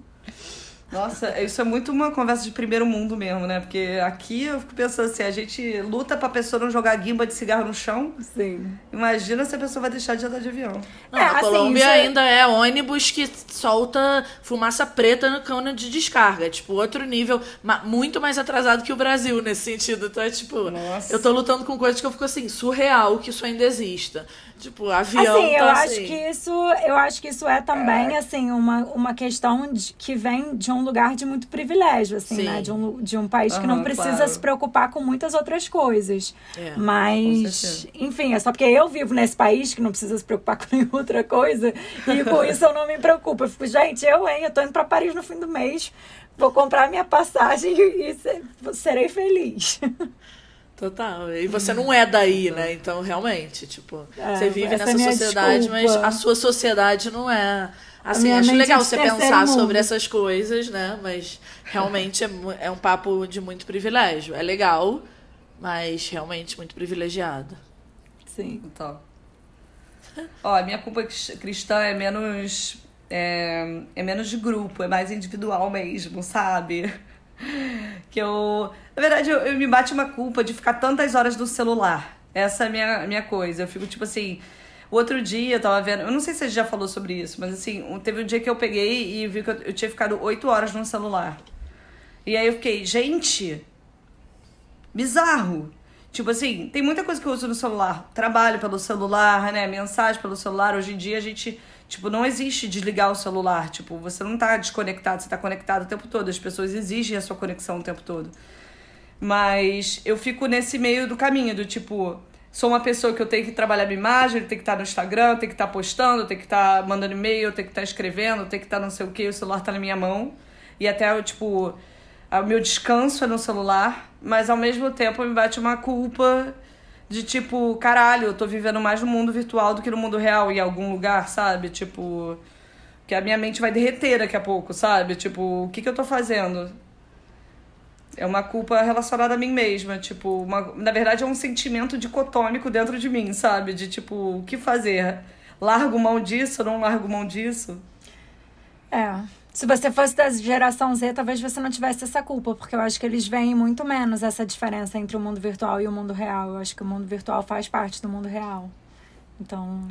Nossa, isso é muito uma conversa de primeiro mundo mesmo, né? Porque aqui eu fico pensando assim, a gente luta pra pessoa não jogar guimba de cigarro no chão. Sim. Imagina se a pessoa vai deixar de andar de avião. Não, É, a assim, Colômbia é- ainda é ônibus que solta fumaça preta no cano de descarga. Tipo, outro nível, muito mais atrasado que o Brasil nesse sentido. Então é tipo, Nossa. eu tô lutando com coisas que eu fico assim, surreal que isso ainda exista. Tipo, avião Assim, eu tá acho assim. que isso, eu acho que isso é também assim uma, uma questão de, que vem de um lugar de muito privilégio, assim, Sim. né? De um, de um país que não precisa claro. se preocupar com muitas outras coisas. É, Mas, enfim, é só porque eu vivo nesse país que não precisa se preocupar com nenhuma outra coisa. E com isso eu não me preocupo. Eu fico, gente, eu, hein, eu tô indo pra Paris no fim do mês, vou comprar minha passagem e, e se- serei feliz. Total. E você não é daí, né? Então, realmente, tipo, É, você vive essa é nessa minha sociedade, mas desculpa. a sua sociedade não é. Assim, acho legal é você pensar mundo. sobre essas coisas, né? Mas realmente é, é um papo de muito privilégio. É legal, mas realmente muito privilegiado. Sim. Então. Ó, a minha culpa cris- cristã é menos. É, é menos de grupo, é mais individual mesmo, sabe? Que eu. Na verdade, eu, eu me bate uma culpa de ficar tantas horas no celular. Essa é a minha, minha coisa. Eu fico tipo assim. O outro dia eu tava vendo. Eu não sei se você já falou sobre isso, mas assim, teve um dia que eu peguei e vi que eu, eu tinha ficado oito horas no celular. E aí eu fiquei, gente, bizarro. Tipo assim, tem muita coisa que eu uso no celular. Trabalho pelo celular, né? Mensagem pelo celular. Hoje em dia a gente, Tipo, não existe desligar o celular. Tipo, você não tá desconectado, você tá conectado o tempo todo. As pessoas exigem a sua conexão o tempo todo. Mas eu fico nesse meio do caminho, do tipo, sou uma pessoa que eu tenho que trabalhar minha imagem, eu tenho que estar no Instagram, eu tenho que estar postando, eu tenho que estar mandando e-mail, eu tenho que estar escrevendo, eu tenho que estar não sei o que, o celular tá na minha mão. E até, tipo, o meu descanso é no celular, mas ao mesmo tempo me bate uma culpa de tipo, caralho, eu tô vivendo mais no mundo virtual do que no mundo real em algum lugar, sabe? Tipo, que a minha mente vai derreter daqui a pouco, sabe? Tipo, o que que eu tô fazendo? É uma culpa relacionada a mim mesma, tipo, uma, na verdade é um sentimento dicotômico dentro de mim, sabe? De tipo, o que fazer? Largo mão disso, não largo mão disso? É. Se você fosse da geração Z, talvez você não tivesse essa culpa, porque eu acho que eles veem muito menos essa diferença entre o mundo virtual e o mundo real. Eu acho que o mundo virtual faz parte do mundo real. Então.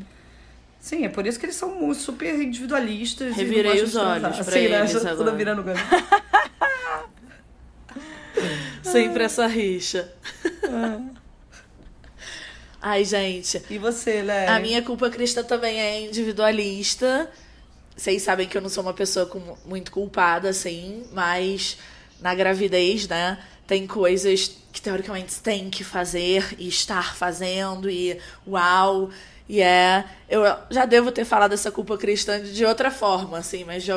Sim, é por isso que eles são super individualistas. e Revirei os olhos pra Sim, né? eles Já tô agora. toda virando. Sempre essa rixa. Ai, gente. E você, Léo? A minha culpa cristã também é individualista. Vocês sabem que eu não sou uma pessoa com- muito culpada, assim, mas na gravidez, né, tem coisas que teoricamente tem que fazer e estar fazendo e uau. E é. Eu já devo ter falado essa culpa cristã de outra forma, assim, mas de,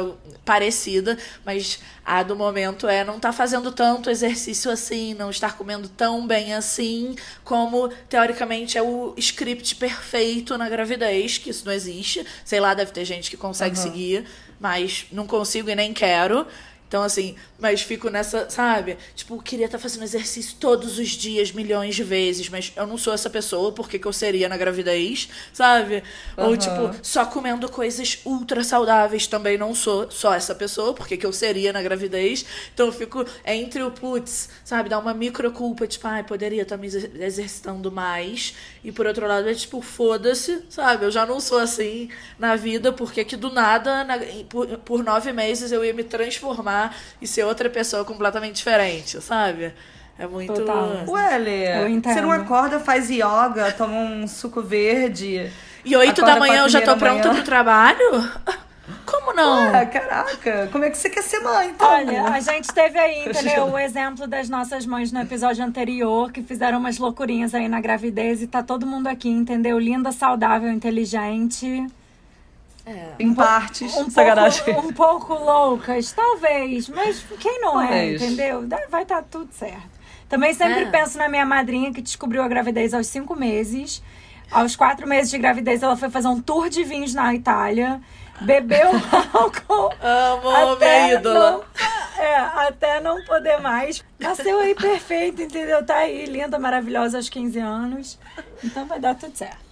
parecida. Mas a do momento é não estar fazendo tanto exercício assim, não estar comendo tão bem assim, como teoricamente é o script perfeito na gravidez, que isso não existe. Sei lá, deve ter gente que consegue seguir, mas não consigo e nem quero. Então, assim, mas fico nessa, sabe? Tipo, queria estar fazendo exercício todos os dias, milhões de vezes, mas eu não sou essa pessoa, por que que eu seria na gravidez, sabe? Ou, Aham. tipo, só comendo coisas ultra saudáveis, também não sou só essa pessoa, por que que eu seria na gravidez? Então, eu fico entre o putz, sabe? Dá uma micro culpa, tipo, ai, poderia estar me exer- exercitando mais. E por outro lado, é tipo, foda-se, sabe? Eu já não sou assim na vida, porque que do nada, na- por, por nove meses, eu ia me transformar e ser outra pessoa completamente diferente, sabe? É muito. Total. Ué, Lê, Eu entendo. você não acorda, faz yoga, toma um suco verde. E oito da manhã eu já tô pronta manhã. pro trabalho? Como não? Ah, caraca, como é que você quer ser mãe, então? Olha, a gente teve aí, entendeu? O exemplo das nossas mães no episódio anterior, que fizeram umas loucurinhas aí na gravidez e tá todo mundo aqui, entendeu? Linda, saudável, inteligente. É. em partes, Um pouco, um pouco loucas, talvez, mas quem não é, entendeu? Vai estar tudo certo. Também sempre É. penso na minha madrinha que descobriu a gravidez aos cinco meses. Aos quatro meses de gravidez, ela foi fazer um tour de vinhos na Itália, bebeu álcool. Amo, até minha ídola. não- é, até não poder mais. Nasceu aí perfeito, entendeu? Tá aí, linda, maravilhosa aos 15 anos. Então vai dar tudo certo.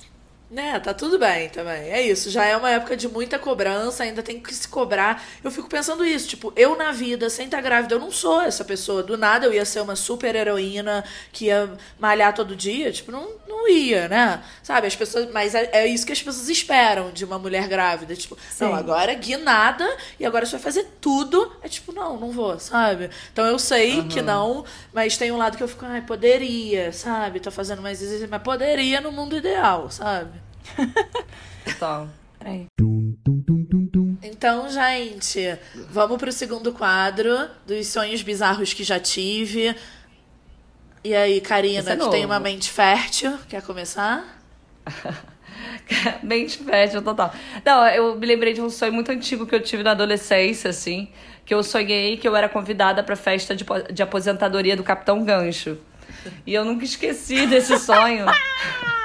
Né, tá tudo bem também. É isso. Já é uma época de muita cobrança, ainda tem que se cobrar. Eu fico pensando isso, tipo, eu na vida, sem estar grávida, eu não sou essa pessoa. Do nada eu ia ser uma super heroína que ia malhar todo dia. Tipo, não, não ia, né? Sabe, as pessoas. Mas é, é isso que as pessoas esperam de uma mulher grávida. Tipo, não, Sim. agora guinada e agora você vai fazer tudo. É tipo, não, não vou, sabe? Então eu sei que não, mas tem um lado que eu fico, ai, poderia, sabe? Tô fazendo mais exercício, mas poderia no mundo ideal, sabe? Total. Peraí. Tum, tum, tum, tum, tum. Então, gente, vamos pro segundo quadro dos sonhos bizarros que já tive. E aí, Karina, é que tem uma mente fértil, quer começar? Mente fértil, total. Não, eu me lembrei de um sonho muito antigo que eu tive na adolescência, assim. Que eu sonhei que eu era convidada pra festa de, de aposentadoria do Capitão Gancho. E eu nunca esqueci desse sonho.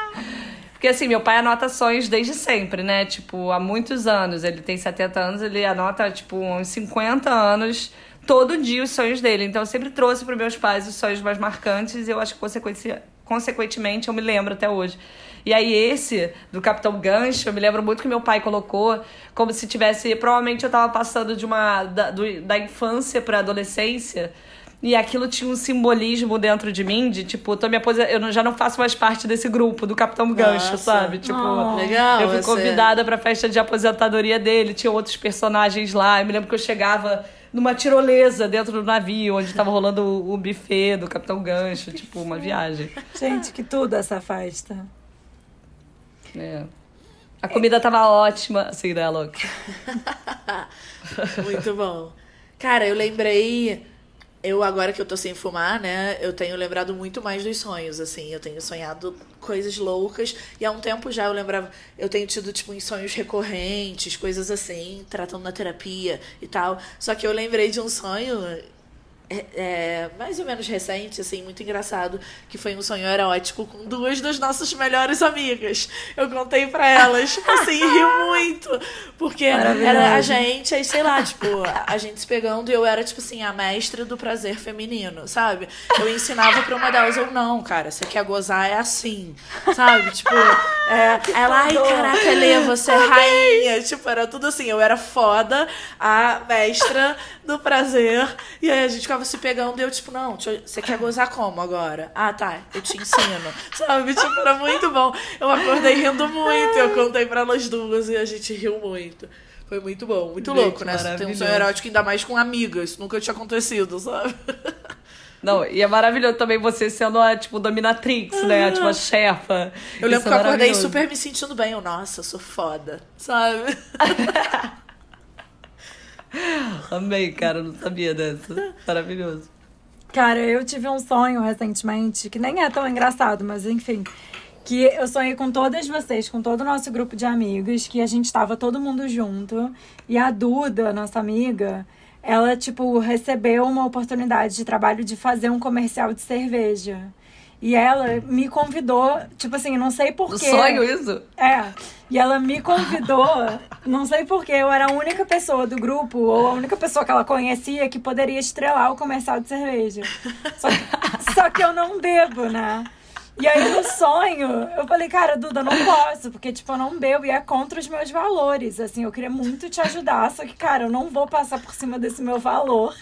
Porque assim, meu pai anota sonhos desde sempre, né? Tipo, há muitos anos. Ele tem 70 anos, ele anota, tipo, uns 50 anos, todo dia os sonhos dele. Então eu sempre trouxe para meus pais os sonhos mais marcantes e eu acho que consequenci- consequentemente eu me lembro até hoje. E aí esse do Capitão Gancho, eu me lembro muito que meu pai colocou como se tivesse, provavelmente eu tava passando de uma da, do- da infância para adolescência. E aquilo tinha um simbolismo dentro de mim, de tipo, tô me apose- eu já não faço mais parte desse grupo do Capitão Gancho, Nossa. sabe? Tipo, Oh. Legal, eu fui você. convidada pra festa de aposentadoria dele, tinha outros personagens lá. Eu me lembro que eu chegava numa tirolesa dentro do navio, onde tava rolando o, o buffet do Capitão Gancho, tipo, uma viagem. Gente, que tudo essa festa. É. A comida tava ótima, assim, né, louca? Muito bom. Cara, eu lembrei. Eu, agora que eu tô sem fumar, né? Eu tenho lembrado muito mais dos sonhos, assim. Eu tenho sonhado coisas loucas. E há um tempo já eu lembrava. Eu tenho tido, tipo, em sonhos recorrentes, coisas assim, tratando na terapia e tal. Só que eu lembrei de um sonho é, é, mais ou menos recente, assim, muito engraçado, que foi um sonho erótico com duas das nossas melhores amigas. Eu contei pra elas, tipo assim, ri muito. Porque era a gente, aí, sei lá, tipo, a gente se pegando e eu era, tipo assim, a mestra do prazer feminino, sabe? Eu ensinava pra uma delas, ou não, cara, você quer gozar é assim, sabe? Tipo, é, ela, ai, caraca, Lê, você é rainha. Tipo, era tudo assim, eu era foda, a mestra do prazer. E aí a gente ficava se pegando e eu, tipo, não, você quer gozar como agora? Ah, tá, eu te ensino. Sabe? Tipo, era muito bom. Eu acordei rindo muito, eu contei pra elas duas e a gente riu muito. Foi muito bom, muito gente, louco, né? Tem um sonho erótico ainda mais com amigas. Nunca tinha acontecido, sabe? Não, e é maravilhoso também você sendo a, tipo, dominatrix, né? Tipo, a chefa. Eu lembro Isso que eu acordei super me sentindo bem. Eu, nossa, eu sou foda, sabe? Amei, cara, não sabia dessa. Maravilhoso. Cara, eu tive um sonho recentemente, que nem é tão engraçado, mas enfim. Que eu sonhei com todas vocês, com todo o nosso grupo de amigos, que a gente estava todo mundo junto. E a Duda, nossa amiga, ela, tipo, recebeu uma oportunidade de trabalho de fazer um comercial de cerveja. E ela me convidou, tipo assim, não sei porquê. sonho isso? É. E ela me convidou, não sei porquê, eu era a única pessoa do grupo, ou a única pessoa que ela conhecia que poderia estrelar o comercial de cerveja. Só que, só que eu não bebo, né? E aí no sonho, eu falei, cara, Duda, não posso, porque, tipo, eu não bebo e é contra os meus valores. Assim, eu queria muito te ajudar, só que, cara, eu não vou passar por cima desse meu valor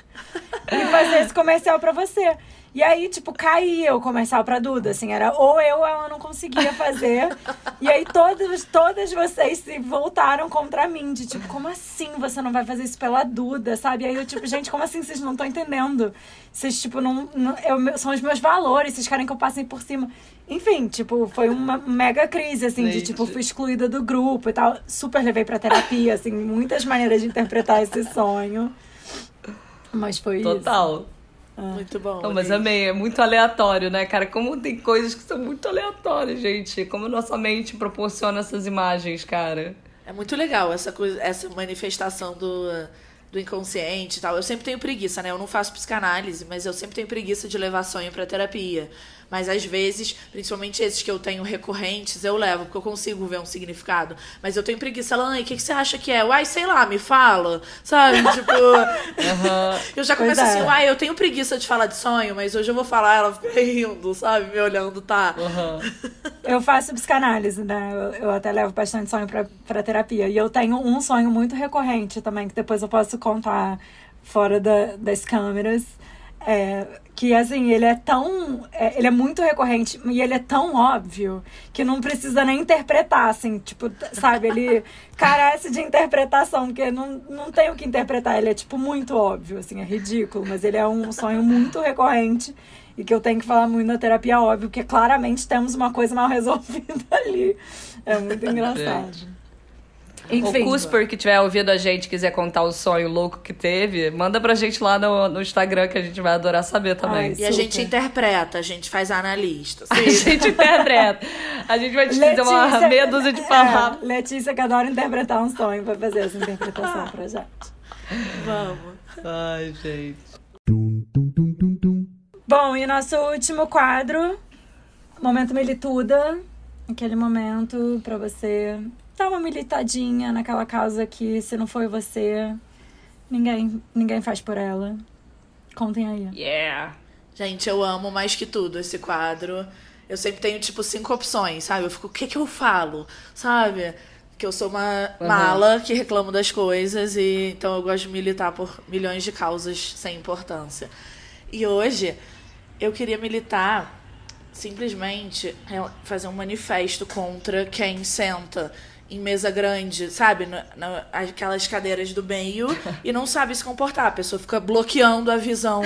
e fazer esse comercial pra você. E aí, tipo, caía o comercial pra Duda, assim, era ou eu ou ela não conseguia fazer. e aí todas, todas vocês se voltaram contra mim, de tipo, como assim você não vai fazer isso pela Duda, sabe? E aí eu, tipo, gente, como assim vocês não estão entendendo? Vocês, tipo, não. não eu, são os meus valores, vocês querem que eu passe por cima. Enfim, tipo, foi uma mega crise, assim, gente. de tipo, fui excluída do grupo e tal. Super levei pra terapia, assim, muitas maneiras de interpretar esse sonho. Mas foi Total. isso. Total. Ah. Muito bom. Não, mas amei, é muito aleatório, né, cara? Como tem coisas que são muito aleatórias, gente. Como nossa mente proporciona essas imagens, cara. É muito legal essa coisa, essa manifestação do, do inconsciente e tal. Eu sempre tenho preguiça, né? Eu não faço psicanálise, mas eu sempre tenho preguiça de levar sonho pra terapia. Mas às vezes, principalmente esses que eu tenho recorrentes, eu levo, porque eu consigo ver um significado. Mas eu tenho preguiça. Ela, o que, que você acha que é? Uai, sei lá, me fala. Sabe? tipo. Uhum. eu já começo assim, é. uai, eu tenho preguiça de falar de sonho, mas hoje eu vou falar, ela fica rindo, sabe? Me olhando, tá. Uhum. eu faço psicanálise, né? Eu, eu, até levo bastante sonho pra, pra terapia. E eu tenho um sonho muito recorrente também, que depois eu posso contar fora da, das câmeras. É, que assim, ele é tão. É, ele é muito recorrente e ele é tão óbvio que não precisa nem interpretar, assim, tipo, sabe? Ele carece de interpretação, porque não, não tem o que interpretar. Ele é, tipo, muito óbvio, assim, é ridículo, mas ele é um sonho muito recorrente e que eu tenho que falar muito na terapia, óbvio, porque claramente temos uma coisa mal resolvida ali. É muito engraçado. Enfim. O Cusper que tiver ouvido a gente quiser contar o sonho louco que teve, manda pra gente lá no, no Instagram que a gente vai adorar saber também. Ai, e a gente interpreta, a gente faz analista. A gente interpreta. A gente vai te Letícia, dizer uma meia dúzia de palavras. É, Letícia que adora interpretar um sonho, vai fazer essa interpretação pra gente. Vamos. Ai, gente. Bom, e nosso último quadro, Momento Milituda. Aquele momento pra você dá uma militadinha naquela causa que se não foi você, ninguém, ninguém faz por ela. Contem aí. Yeah. Gente, eu amo mais que tudo esse quadro. Eu sempre tenho, tipo, cinco opções, sabe? Eu fico, o que que eu falo? Sabe? Que eu sou uma uhum. mala que reclamo das coisas e então eu gosto de militar por milhões de causas sem importância. E hoje eu queria militar simplesmente fazer um manifesto contra quem senta em mesa grande, sabe? No, no, aquelas cadeiras do meio e não sabe se comportar. A pessoa fica bloqueando a visão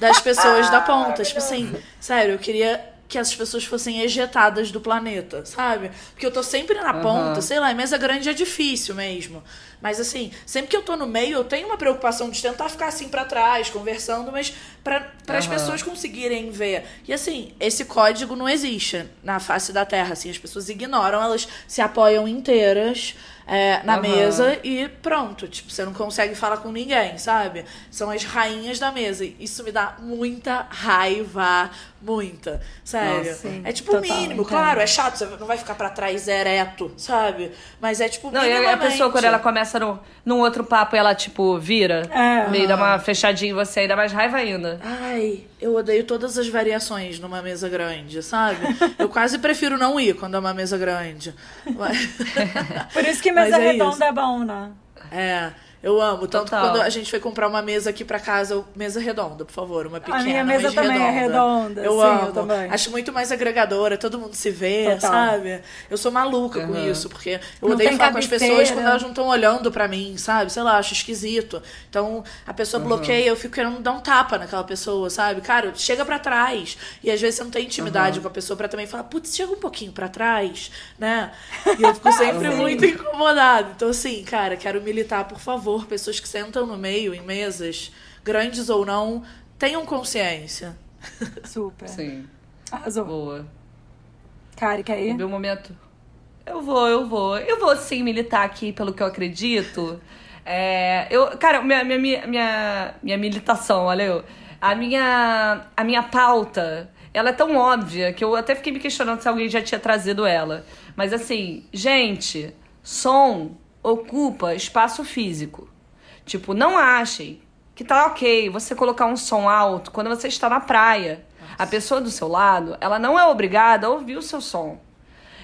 das pessoas da ponta. Tipo assim, sério, eu queria que as pessoas fossem ejetadas do planeta, sabe? Porque eu tô sempre na ponta, sei lá, em mesa grande é difícil mesmo. Mas assim, sempre que eu tô no meio, eu tenho uma preocupação de tentar ficar assim pra trás, conversando, mas para as Aham. pessoas conseguirem ver. E assim, esse código não existe na face da Terra, assim, as pessoas ignoram, elas se apoiam inteiras é, na Aham. mesa e pronto, tipo, você não consegue falar com ninguém, sabe? São as rainhas da mesa. E Isso me dá muita raiva, muita. Sério. Nossa, é tipo o mínimo, claro, é chato, você não vai ficar pra trás ereto, sabe? Mas é tipo Não, e a- pessoa, quando ela começa no, num outro papo, ela, tipo, vira. É. meio dá uma fechadinha em você, ainda mais raiva ainda. Ai, eu odeio todas as variações numa mesa grande, sabe? Eu quase prefiro não ir quando é uma mesa grande. Mas- Por isso que mesa é redonda isso. é bom, né? É, eu amo. Tanto que Total. quando a gente foi comprar uma mesa aqui pra casa, mesa redonda, por favor, uma pequena. minha mesa mas também é redonda. redonda, Eu sim, amo. eu também. Acho muito mais agregadora, todo mundo se vê, Total. sabe? Eu sou maluca com Uhum. isso, porque eu Não odeio falar com as cabeceira. pessoas quando elas não estão olhando pra mim, sabe? Sei lá, acho esquisito. Então, a pessoa bloqueia, eu fico querendo dar um tapa naquela pessoa, sabe? Cara, chega pra trás. E às vezes você não tem intimidade com a pessoa pra também falar, putz, chega um pouquinho pra trás, né? E eu fico sempre muito incomodada. Então, assim, cara, quero militar, por favor, pessoas que sentam no meio, em mesas, grandes ou não, tenham consciência. Super. Sim, Arrasou. boa. Kari, quer ir? Meu momento. Eu vou, eu vou. Eu vou sim militar aqui pelo que eu acredito. É, eu, cara, minha, minha, minha, minha, minha militação, olha eu. A minha, a minha pauta, ela é tão óbvia que eu até fiquei me questionando se alguém já tinha trazido ela. Mas assim, gente, som ocupa espaço físico. Tipo, não achem que tá ok você colocar um som alto quando você está na praia. A pessoa do seu lado, ela não é obrigada a ouvir o seu som.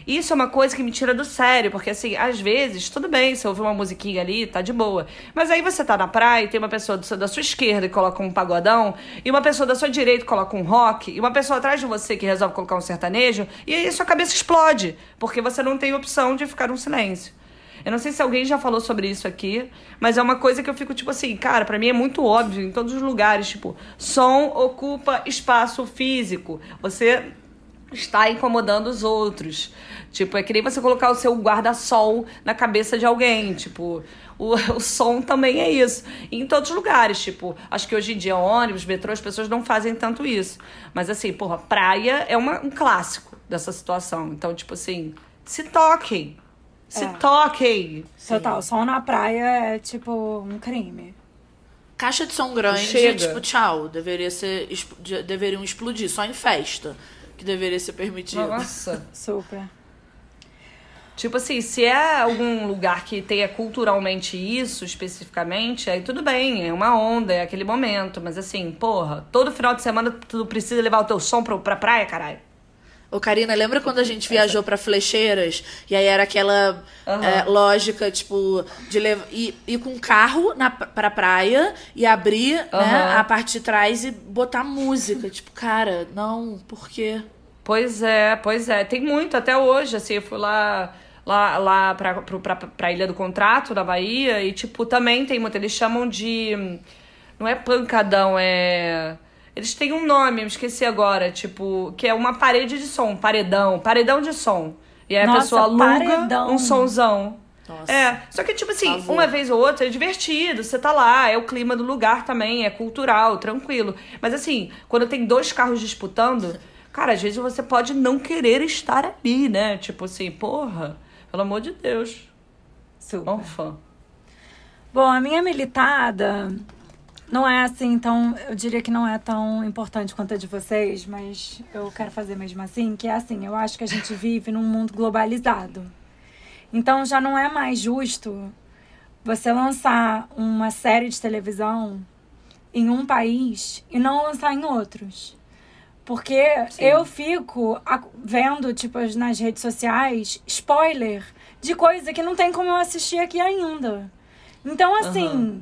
Isso é uma coisa que me tira do sério, porque assim, às vezes, tudo bem, você ouvir uma musiquinha ali, tá de boa. Mas aí você tá na praia e tem uma pessoa do da sua esquerda que coloca um pagodão, e uma pessoa da sua direita que coloca um rock, e uma pessoa atrás de você que resolve colocar um sertanejo, e aí sua cabeça explode, porque você não tem opção de ficar num silêncio. Eu não sei se alguém já falou sobre isso aqui, mas é uma coisa que eu fico tipo assim, cara, pra mim é muito óbvio em todos os lugares, tipo, som ocupa espaço físico. Você está incomodando os outros. Tipo, é que nem você colocar o seu guarda-sol na cabeça de alguém. Tipo, o, o som também é isso. E em todos os lugares, tipo, acho que hoje em dia, ônibus, metrô, as pessoas não fazem tanto isso. Mas assim, porra, praia é uma- um clássico dessa situação. Então, tipo assim, se toquem. Se É. toquem. Total, som na praia é tipo um crime. Caixa de som grande, Chega. tipo, tchau. Deveria ser, deveriam explodir, só em festa. Que deveria ser permitido. Nossa. Super. Tipo assim, se é algum lugar que tenha culturalmente isso especificamente, aí tudo bem, é uma onda, é aquele momento. Mas assim, porra, todo final de semana tu precisa levar o teu som pra, pra praia, caralho. Ô, Karina, lembra quando a gente viajou pra Flecheiras? E aí era aquela Aham. é, lógica, tipo, de levar, ir, ir com um carro na, pra praia e abrir né, Aham. a parte de trás e botar música. Tipo, cara, não, por quê? Pois é, pois é. Tem muito até hoje, assim, eu fui lá, lá, lá pra, pro- pra, pra Ilha do Contrato, na Bahia, e, tipo, também tem muito. Eles chamam de. Não é pancadão, é. Eles têm um nome, eu esqueci agora, tipo, que é uma parede de som, paredão, paredão de som. E aí a Nossa, pessoa aluga paredão. um sonzão. Nossa. É, só que, tipo assim, uma vez ou outra é divertido, você tá lá, é o clima do lugar também, é cultural, tranquilo. Mas assim, quando tem dois carros disputando, cara, às vezes você pode não querer estar ali, né? Tipo assim, porra, pelo amor de Deus. Super. Um fã. Bom, a minha militada não é assim tão. Eu diria que não é tão importante quanto a de vocês, mas eu quero fazer mesmo assim, que é assim, eu acho que a gente vive num mundo globalizado. Então já não é mais justo você lançar uma série de televisão em um país e não lançar em outros. Porque eu fico vendo, tipo, nas redes sociais, spoiler de coisa que não tem como eu assistir aqui ainda. Então, assim, Aham.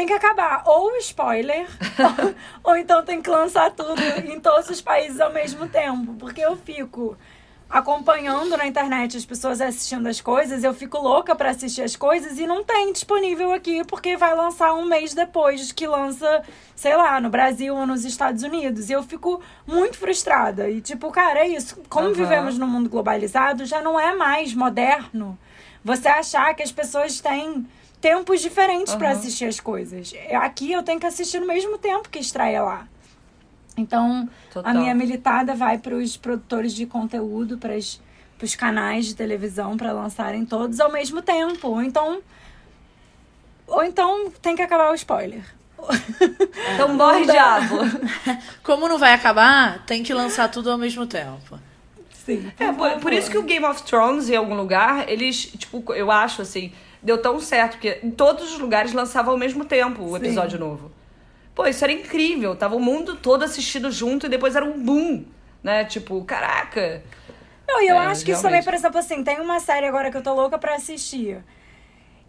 Tem que acabar. Ou spoiler, ou, ou então tem que lançar tudo em todos os países ao mesmo tempo. Porque eu fico. acompanhando na internet as pessoas assistindo as coisas, eu fico louca pra assistir as coisas e não tem disponível aqui porque vai lançar um mês depois que lança, sei lá, no Brasil ou nos Estados Unidos. E eu fico muito frustrada. E tipo, cara, é isso. Como Aham. vivemos num mundo globalizado, já não é mais moderno você achar que as pessoas têm tempos diferentes pra Aham. assistir as coisas. Aqui eu tenho que assistir no mesmo tempo que estreia lá. Então, Total. a minha militada vai para os produtores de conteúdo, para os canais de televisão, para lançarem todos ao mesmo tempo. Ou então, ou então tem que acabar o spoiler. Então morre diabo. Como não vai acabar, tem que lançar tudo ao mesmo tempo. Sim. É, por, por isso que o Game of Thrones, em algum lugar, eles, tipo, eu acho assim, deu tão certo, porque em todos os lugares lançava ao mesmo tempo o Sim. episódio novo. Pô, isso era incrível. Tava o mundo todo assistindo junto e depois era um boom, né? Tipo, caraca. Não, e eu É, acho que isso também, realmente. por exemplo, assim, tem uma série agora que eu tô louca pra assistir.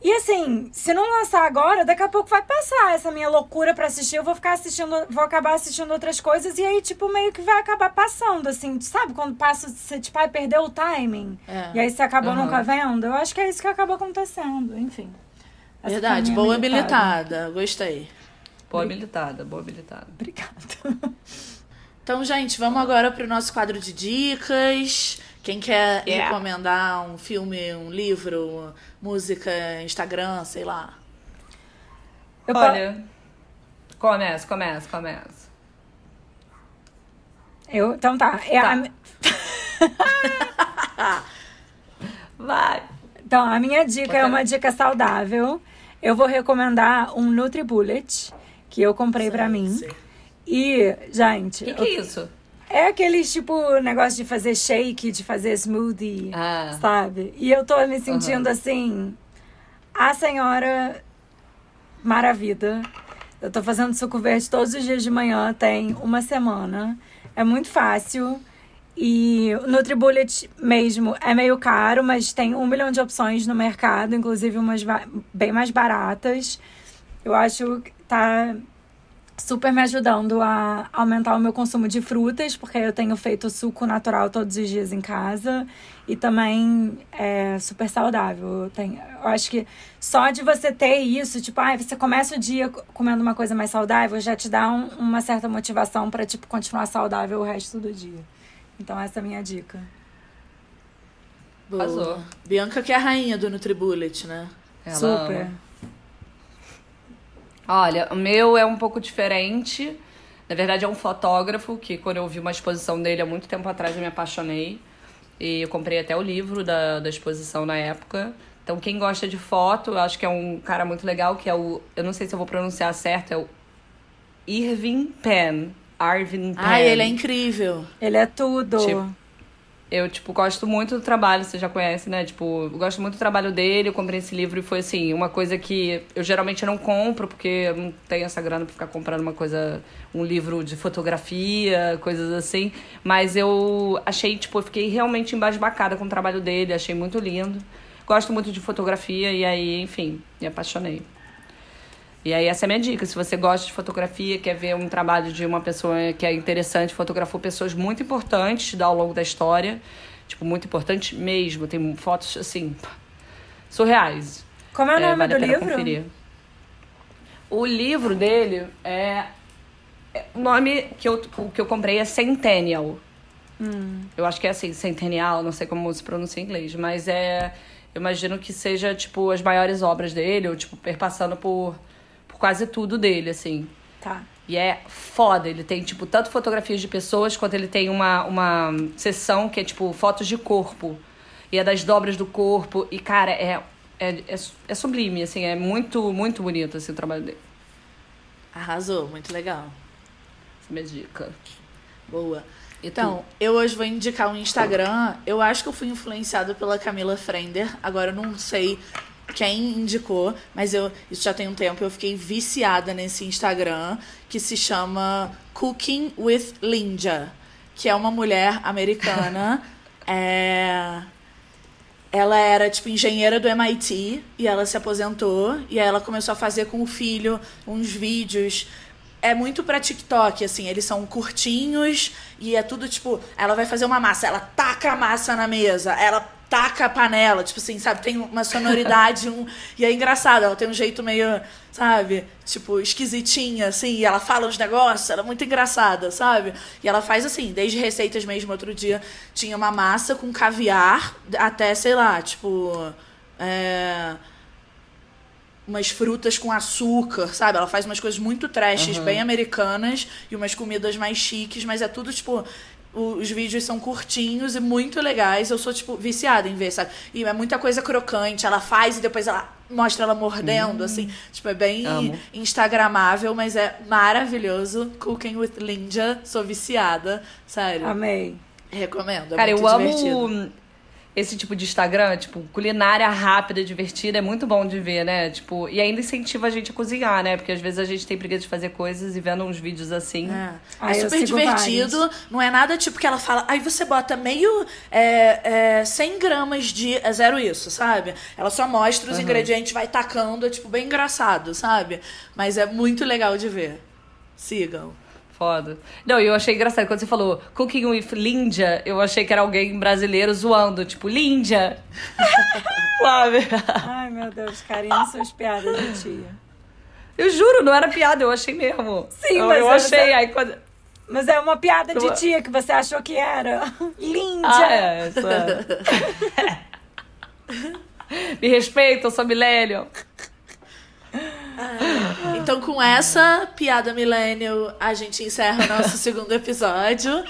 E assim, se não lançar agora, daqui a pouco vai passar essa minha loucura pra assistir. Eu vou ficar assistindo, vou acabar assistindo outras coisas e aí, tipo, meio que vai acabar passando, assim, sabe? Quando passa, você, tipo, ai, perdeu o timing. É. E aí você acabou Aham. nunca vendo. Eu acho que é isso que acaba acontecendo, enfim. Essa Verdade, boa militada. Gostei. Boa habilitada, boa habilitada. Obrigada. Então, gente, vamos agora pro nosso quadro de dicas. Quem quer Yeah. recomendar um filme, um livro, música, Instagram, sei lá. Eu Olha, começa, começa, começa. Eu, então tá. É Tá. a Vai. Então, a minha dica é uma dica saudável. Eu vou recomendar um NutriBullet, que eu comprei pra mim. E, gente, O que, que é isso? É aquele tipo negócio de fazer shake, de fazer smoothie, Ah. sabe? E eu tô me sentindo assim, a senhora maravilha. Eu tô fazendo suco verde todos os dias de manhã, tem uma semana. É muito fácil. E o NutriBullet mesmo é meio caro, mas tem um milhão de opções no mercado, inclusive umas bem mais baratas. Eu acho que tá super me ajudando a aumentar o meu consumo de frutas, porque eu tenho feito suco natural todos os dias em casa. E também é super saudável. Eu, tenho, eu acho que só de você ter isso, tipo, ah, você começa o dia co- comendo uma coisa mais saudável, já te dá um- uma certa motivação pra, tipo, continuar saudável o resto do dia. Então essa é a minha dica. Boa. Bianca que é a rainha do Nutribullet, né? Ela super. Olha, o meu é um pouco diferente. Na verdade, é um fotógrafo que, quando eu vi uma exposição dele há muito tempo atrás, eu me apaixonei. E eu comprei até o livro da, da exposição na época. Então, quem gosta de foto, eu acho que é um cara muito legal, que é o. Eu não sei se eu vou pronunciar certo, é o Irving Penn. Arvin Penn. Ai, ele é incrível. Ele é tudo. Tipo, Eu, tipo, gosto muito do trabalho, você já conhece, né? Tipo, gosto muito do trabalho dele, eu comprei esse livro e foi, assim, uma coisa que eu geralmente não compro, porque eu não tenho essa grana pra ficar comprando uma coisa, um livro de fotografia, coisas assim. Mas eu achei, tipo, eu fiquei realmente embasbacada com o trabalho dele, achei muito lindo. Gosto muito de fotografia e aí, enfim, me apaixonei. E aí essa é a minha dica. Se você gosta de fotografia, quer ver um trabalho de uma pessoa que é interessante, fotografou pessoas muito importantes ao longo da história. Tipo, muito importante mesmo. Tem fotos, assim, surreais. Como é o nome vale do livro? conferir. O livro dele é... é- O nome que eu, que eu comprei é Centennial. Hum. Eu acho que é assim, Centennial, não sei como se pronuncia em inglês, mas é. Eu imagino que seja, tipo, as maiores obras dele, ou, tipo, perpassando por quase tudo dele, assim. Tá. E é foda. Ele tem, tipo, tanto fotografias de pessoas, quanto ele tem uma, uma sessão que é, tipo, fotos de corpo. E é das dobras do corpo. E, cara, é, é, é, é sublime, assim. É muito, muito bonito, assim, o trabalho dele. Arrasou, muito legal. Essa é a minha dica. Boa. Então, eu hoje vou indicar um Instagram. Eu acho que eu fui influenciado pela Camila Frender. Agora eu não sei quem indicou, mas eu isso já tem um tempo. Eu fiquei viciada nesse Instagram que se chama Cooking with Linda, que é uma mulher americana. é... Ela era, tipo, engenheira do MIT e ela se aposentou. E aí ela começou a fazer com o filho uns vídeos é muito pra TikTok, assim, eles são curtinhos e é tudo tipo, ela vai fazer uma massa, ela taca a massa na mesa, ela taca a panela, tipo assim, sabe? Tem uma sonoridade, um. E é engraçado, ela tem um jeito meio, sabe? Tipo, esquisitinha, assim, e ela fala uns negócios, ela é muito engraçada, sabe? E ela faz assim, desde receitas mesmo, outro dia tinha uma massa com caviar, até, sei lá, tipo. É umas frutas com açúcar, sabe? Ela faz umas coisas muito trashes, Uhum. bem americanas, e umas comidas mais chiques, mas é tudo, tipo. Os vídeos são curtinhos e muito legais. Eu sou, tipo, viciada em ver, sabe? E é muita coisa crocante. Ela faz e depois ela mostra ela mordendo, assim. Tipo, é bem Amo. instagramável, mas é maravilhoso. Cooking with Linja. Sou viciada, sério. Amei. Recomendo. É Cara, muito eu divertido. amo esse tipo de Instagram, tipo, culinária rápida, divertida, é muito bom de ver, né? Tipo, e ainda incentiva a gente a cozinhar, né? Porque às vezes a gente tem preguiça de fazer coisas e vendo uns vídeos assim. É, Ah, é super divertido. Não é nada tipo que ela fala. Aí você bota meio. É, é, 100 gramas de. É zero isso, sabe? Ela só mostra os ingredientes, vai tacando. É tipo bem engraçado, sabe? Mas é muito legal de ver. Sigam. Foda. Não, eu achei engraçado. Quando você falou Cooking with Lindia, eu achei que era alguém brasileiro zoando, tipo, Lindia. Sabe? Ai, meu Deus, Karina, suas piadas de tia. Eu juro, não era piada, eu achei mesmo. Sim, eu, mas eu eu- achei. Aí quando. Mas é uma piada de Eu- tia que você achou que era. Linda! Ah, é, isso é. Me respeita, eu sou milênio. Então, com essa piada millennial, a gente encerra o nosso segundo episódio.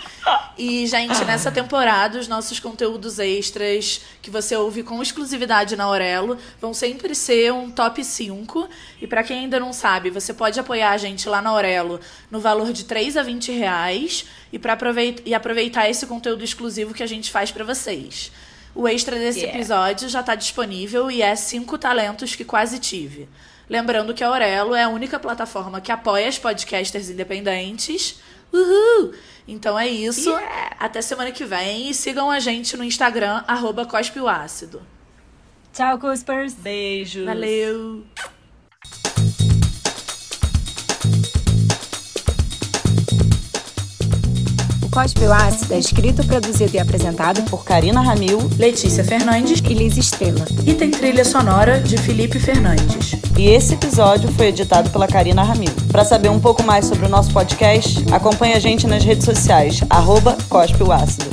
E, gente, nessa temporada, os nossos conteúdos extras que você ouve com exclusividade na Aurelo vão sempre ser um top 5. E para quem ainda não sabe, você pode apoiar a gente lá na Aurelo no valor de 3 a 20 reais e, pra aproveit e aproveitar esse conteúdo exclusivo que a gente faz para vocês. O extra desse Yeah. episódio já está disponível e é cinco talentos que quase tive. Lembrando que a Aurelo é a única plataforma que apoia as podcasters independentes. Uhul! Então é isso. Até semana que vem. E sigam a gente no Instagram, arroba Cospe o Ácido. Tchau, Cuspers. Beijos. Valeu! O Cospe o Ácido é escrito, produzido e apresentado por Karina Ramil Letícia Fernandes. e Liz Estrela. E tem trilha sonora de Felipe Fernandes. E esse episódio foi editado pela Karina Ramil. Para saber um pouco mais sobre o nosso podcast, acompanhe a gente nas redes sociais, arroba Cospe o Ácido.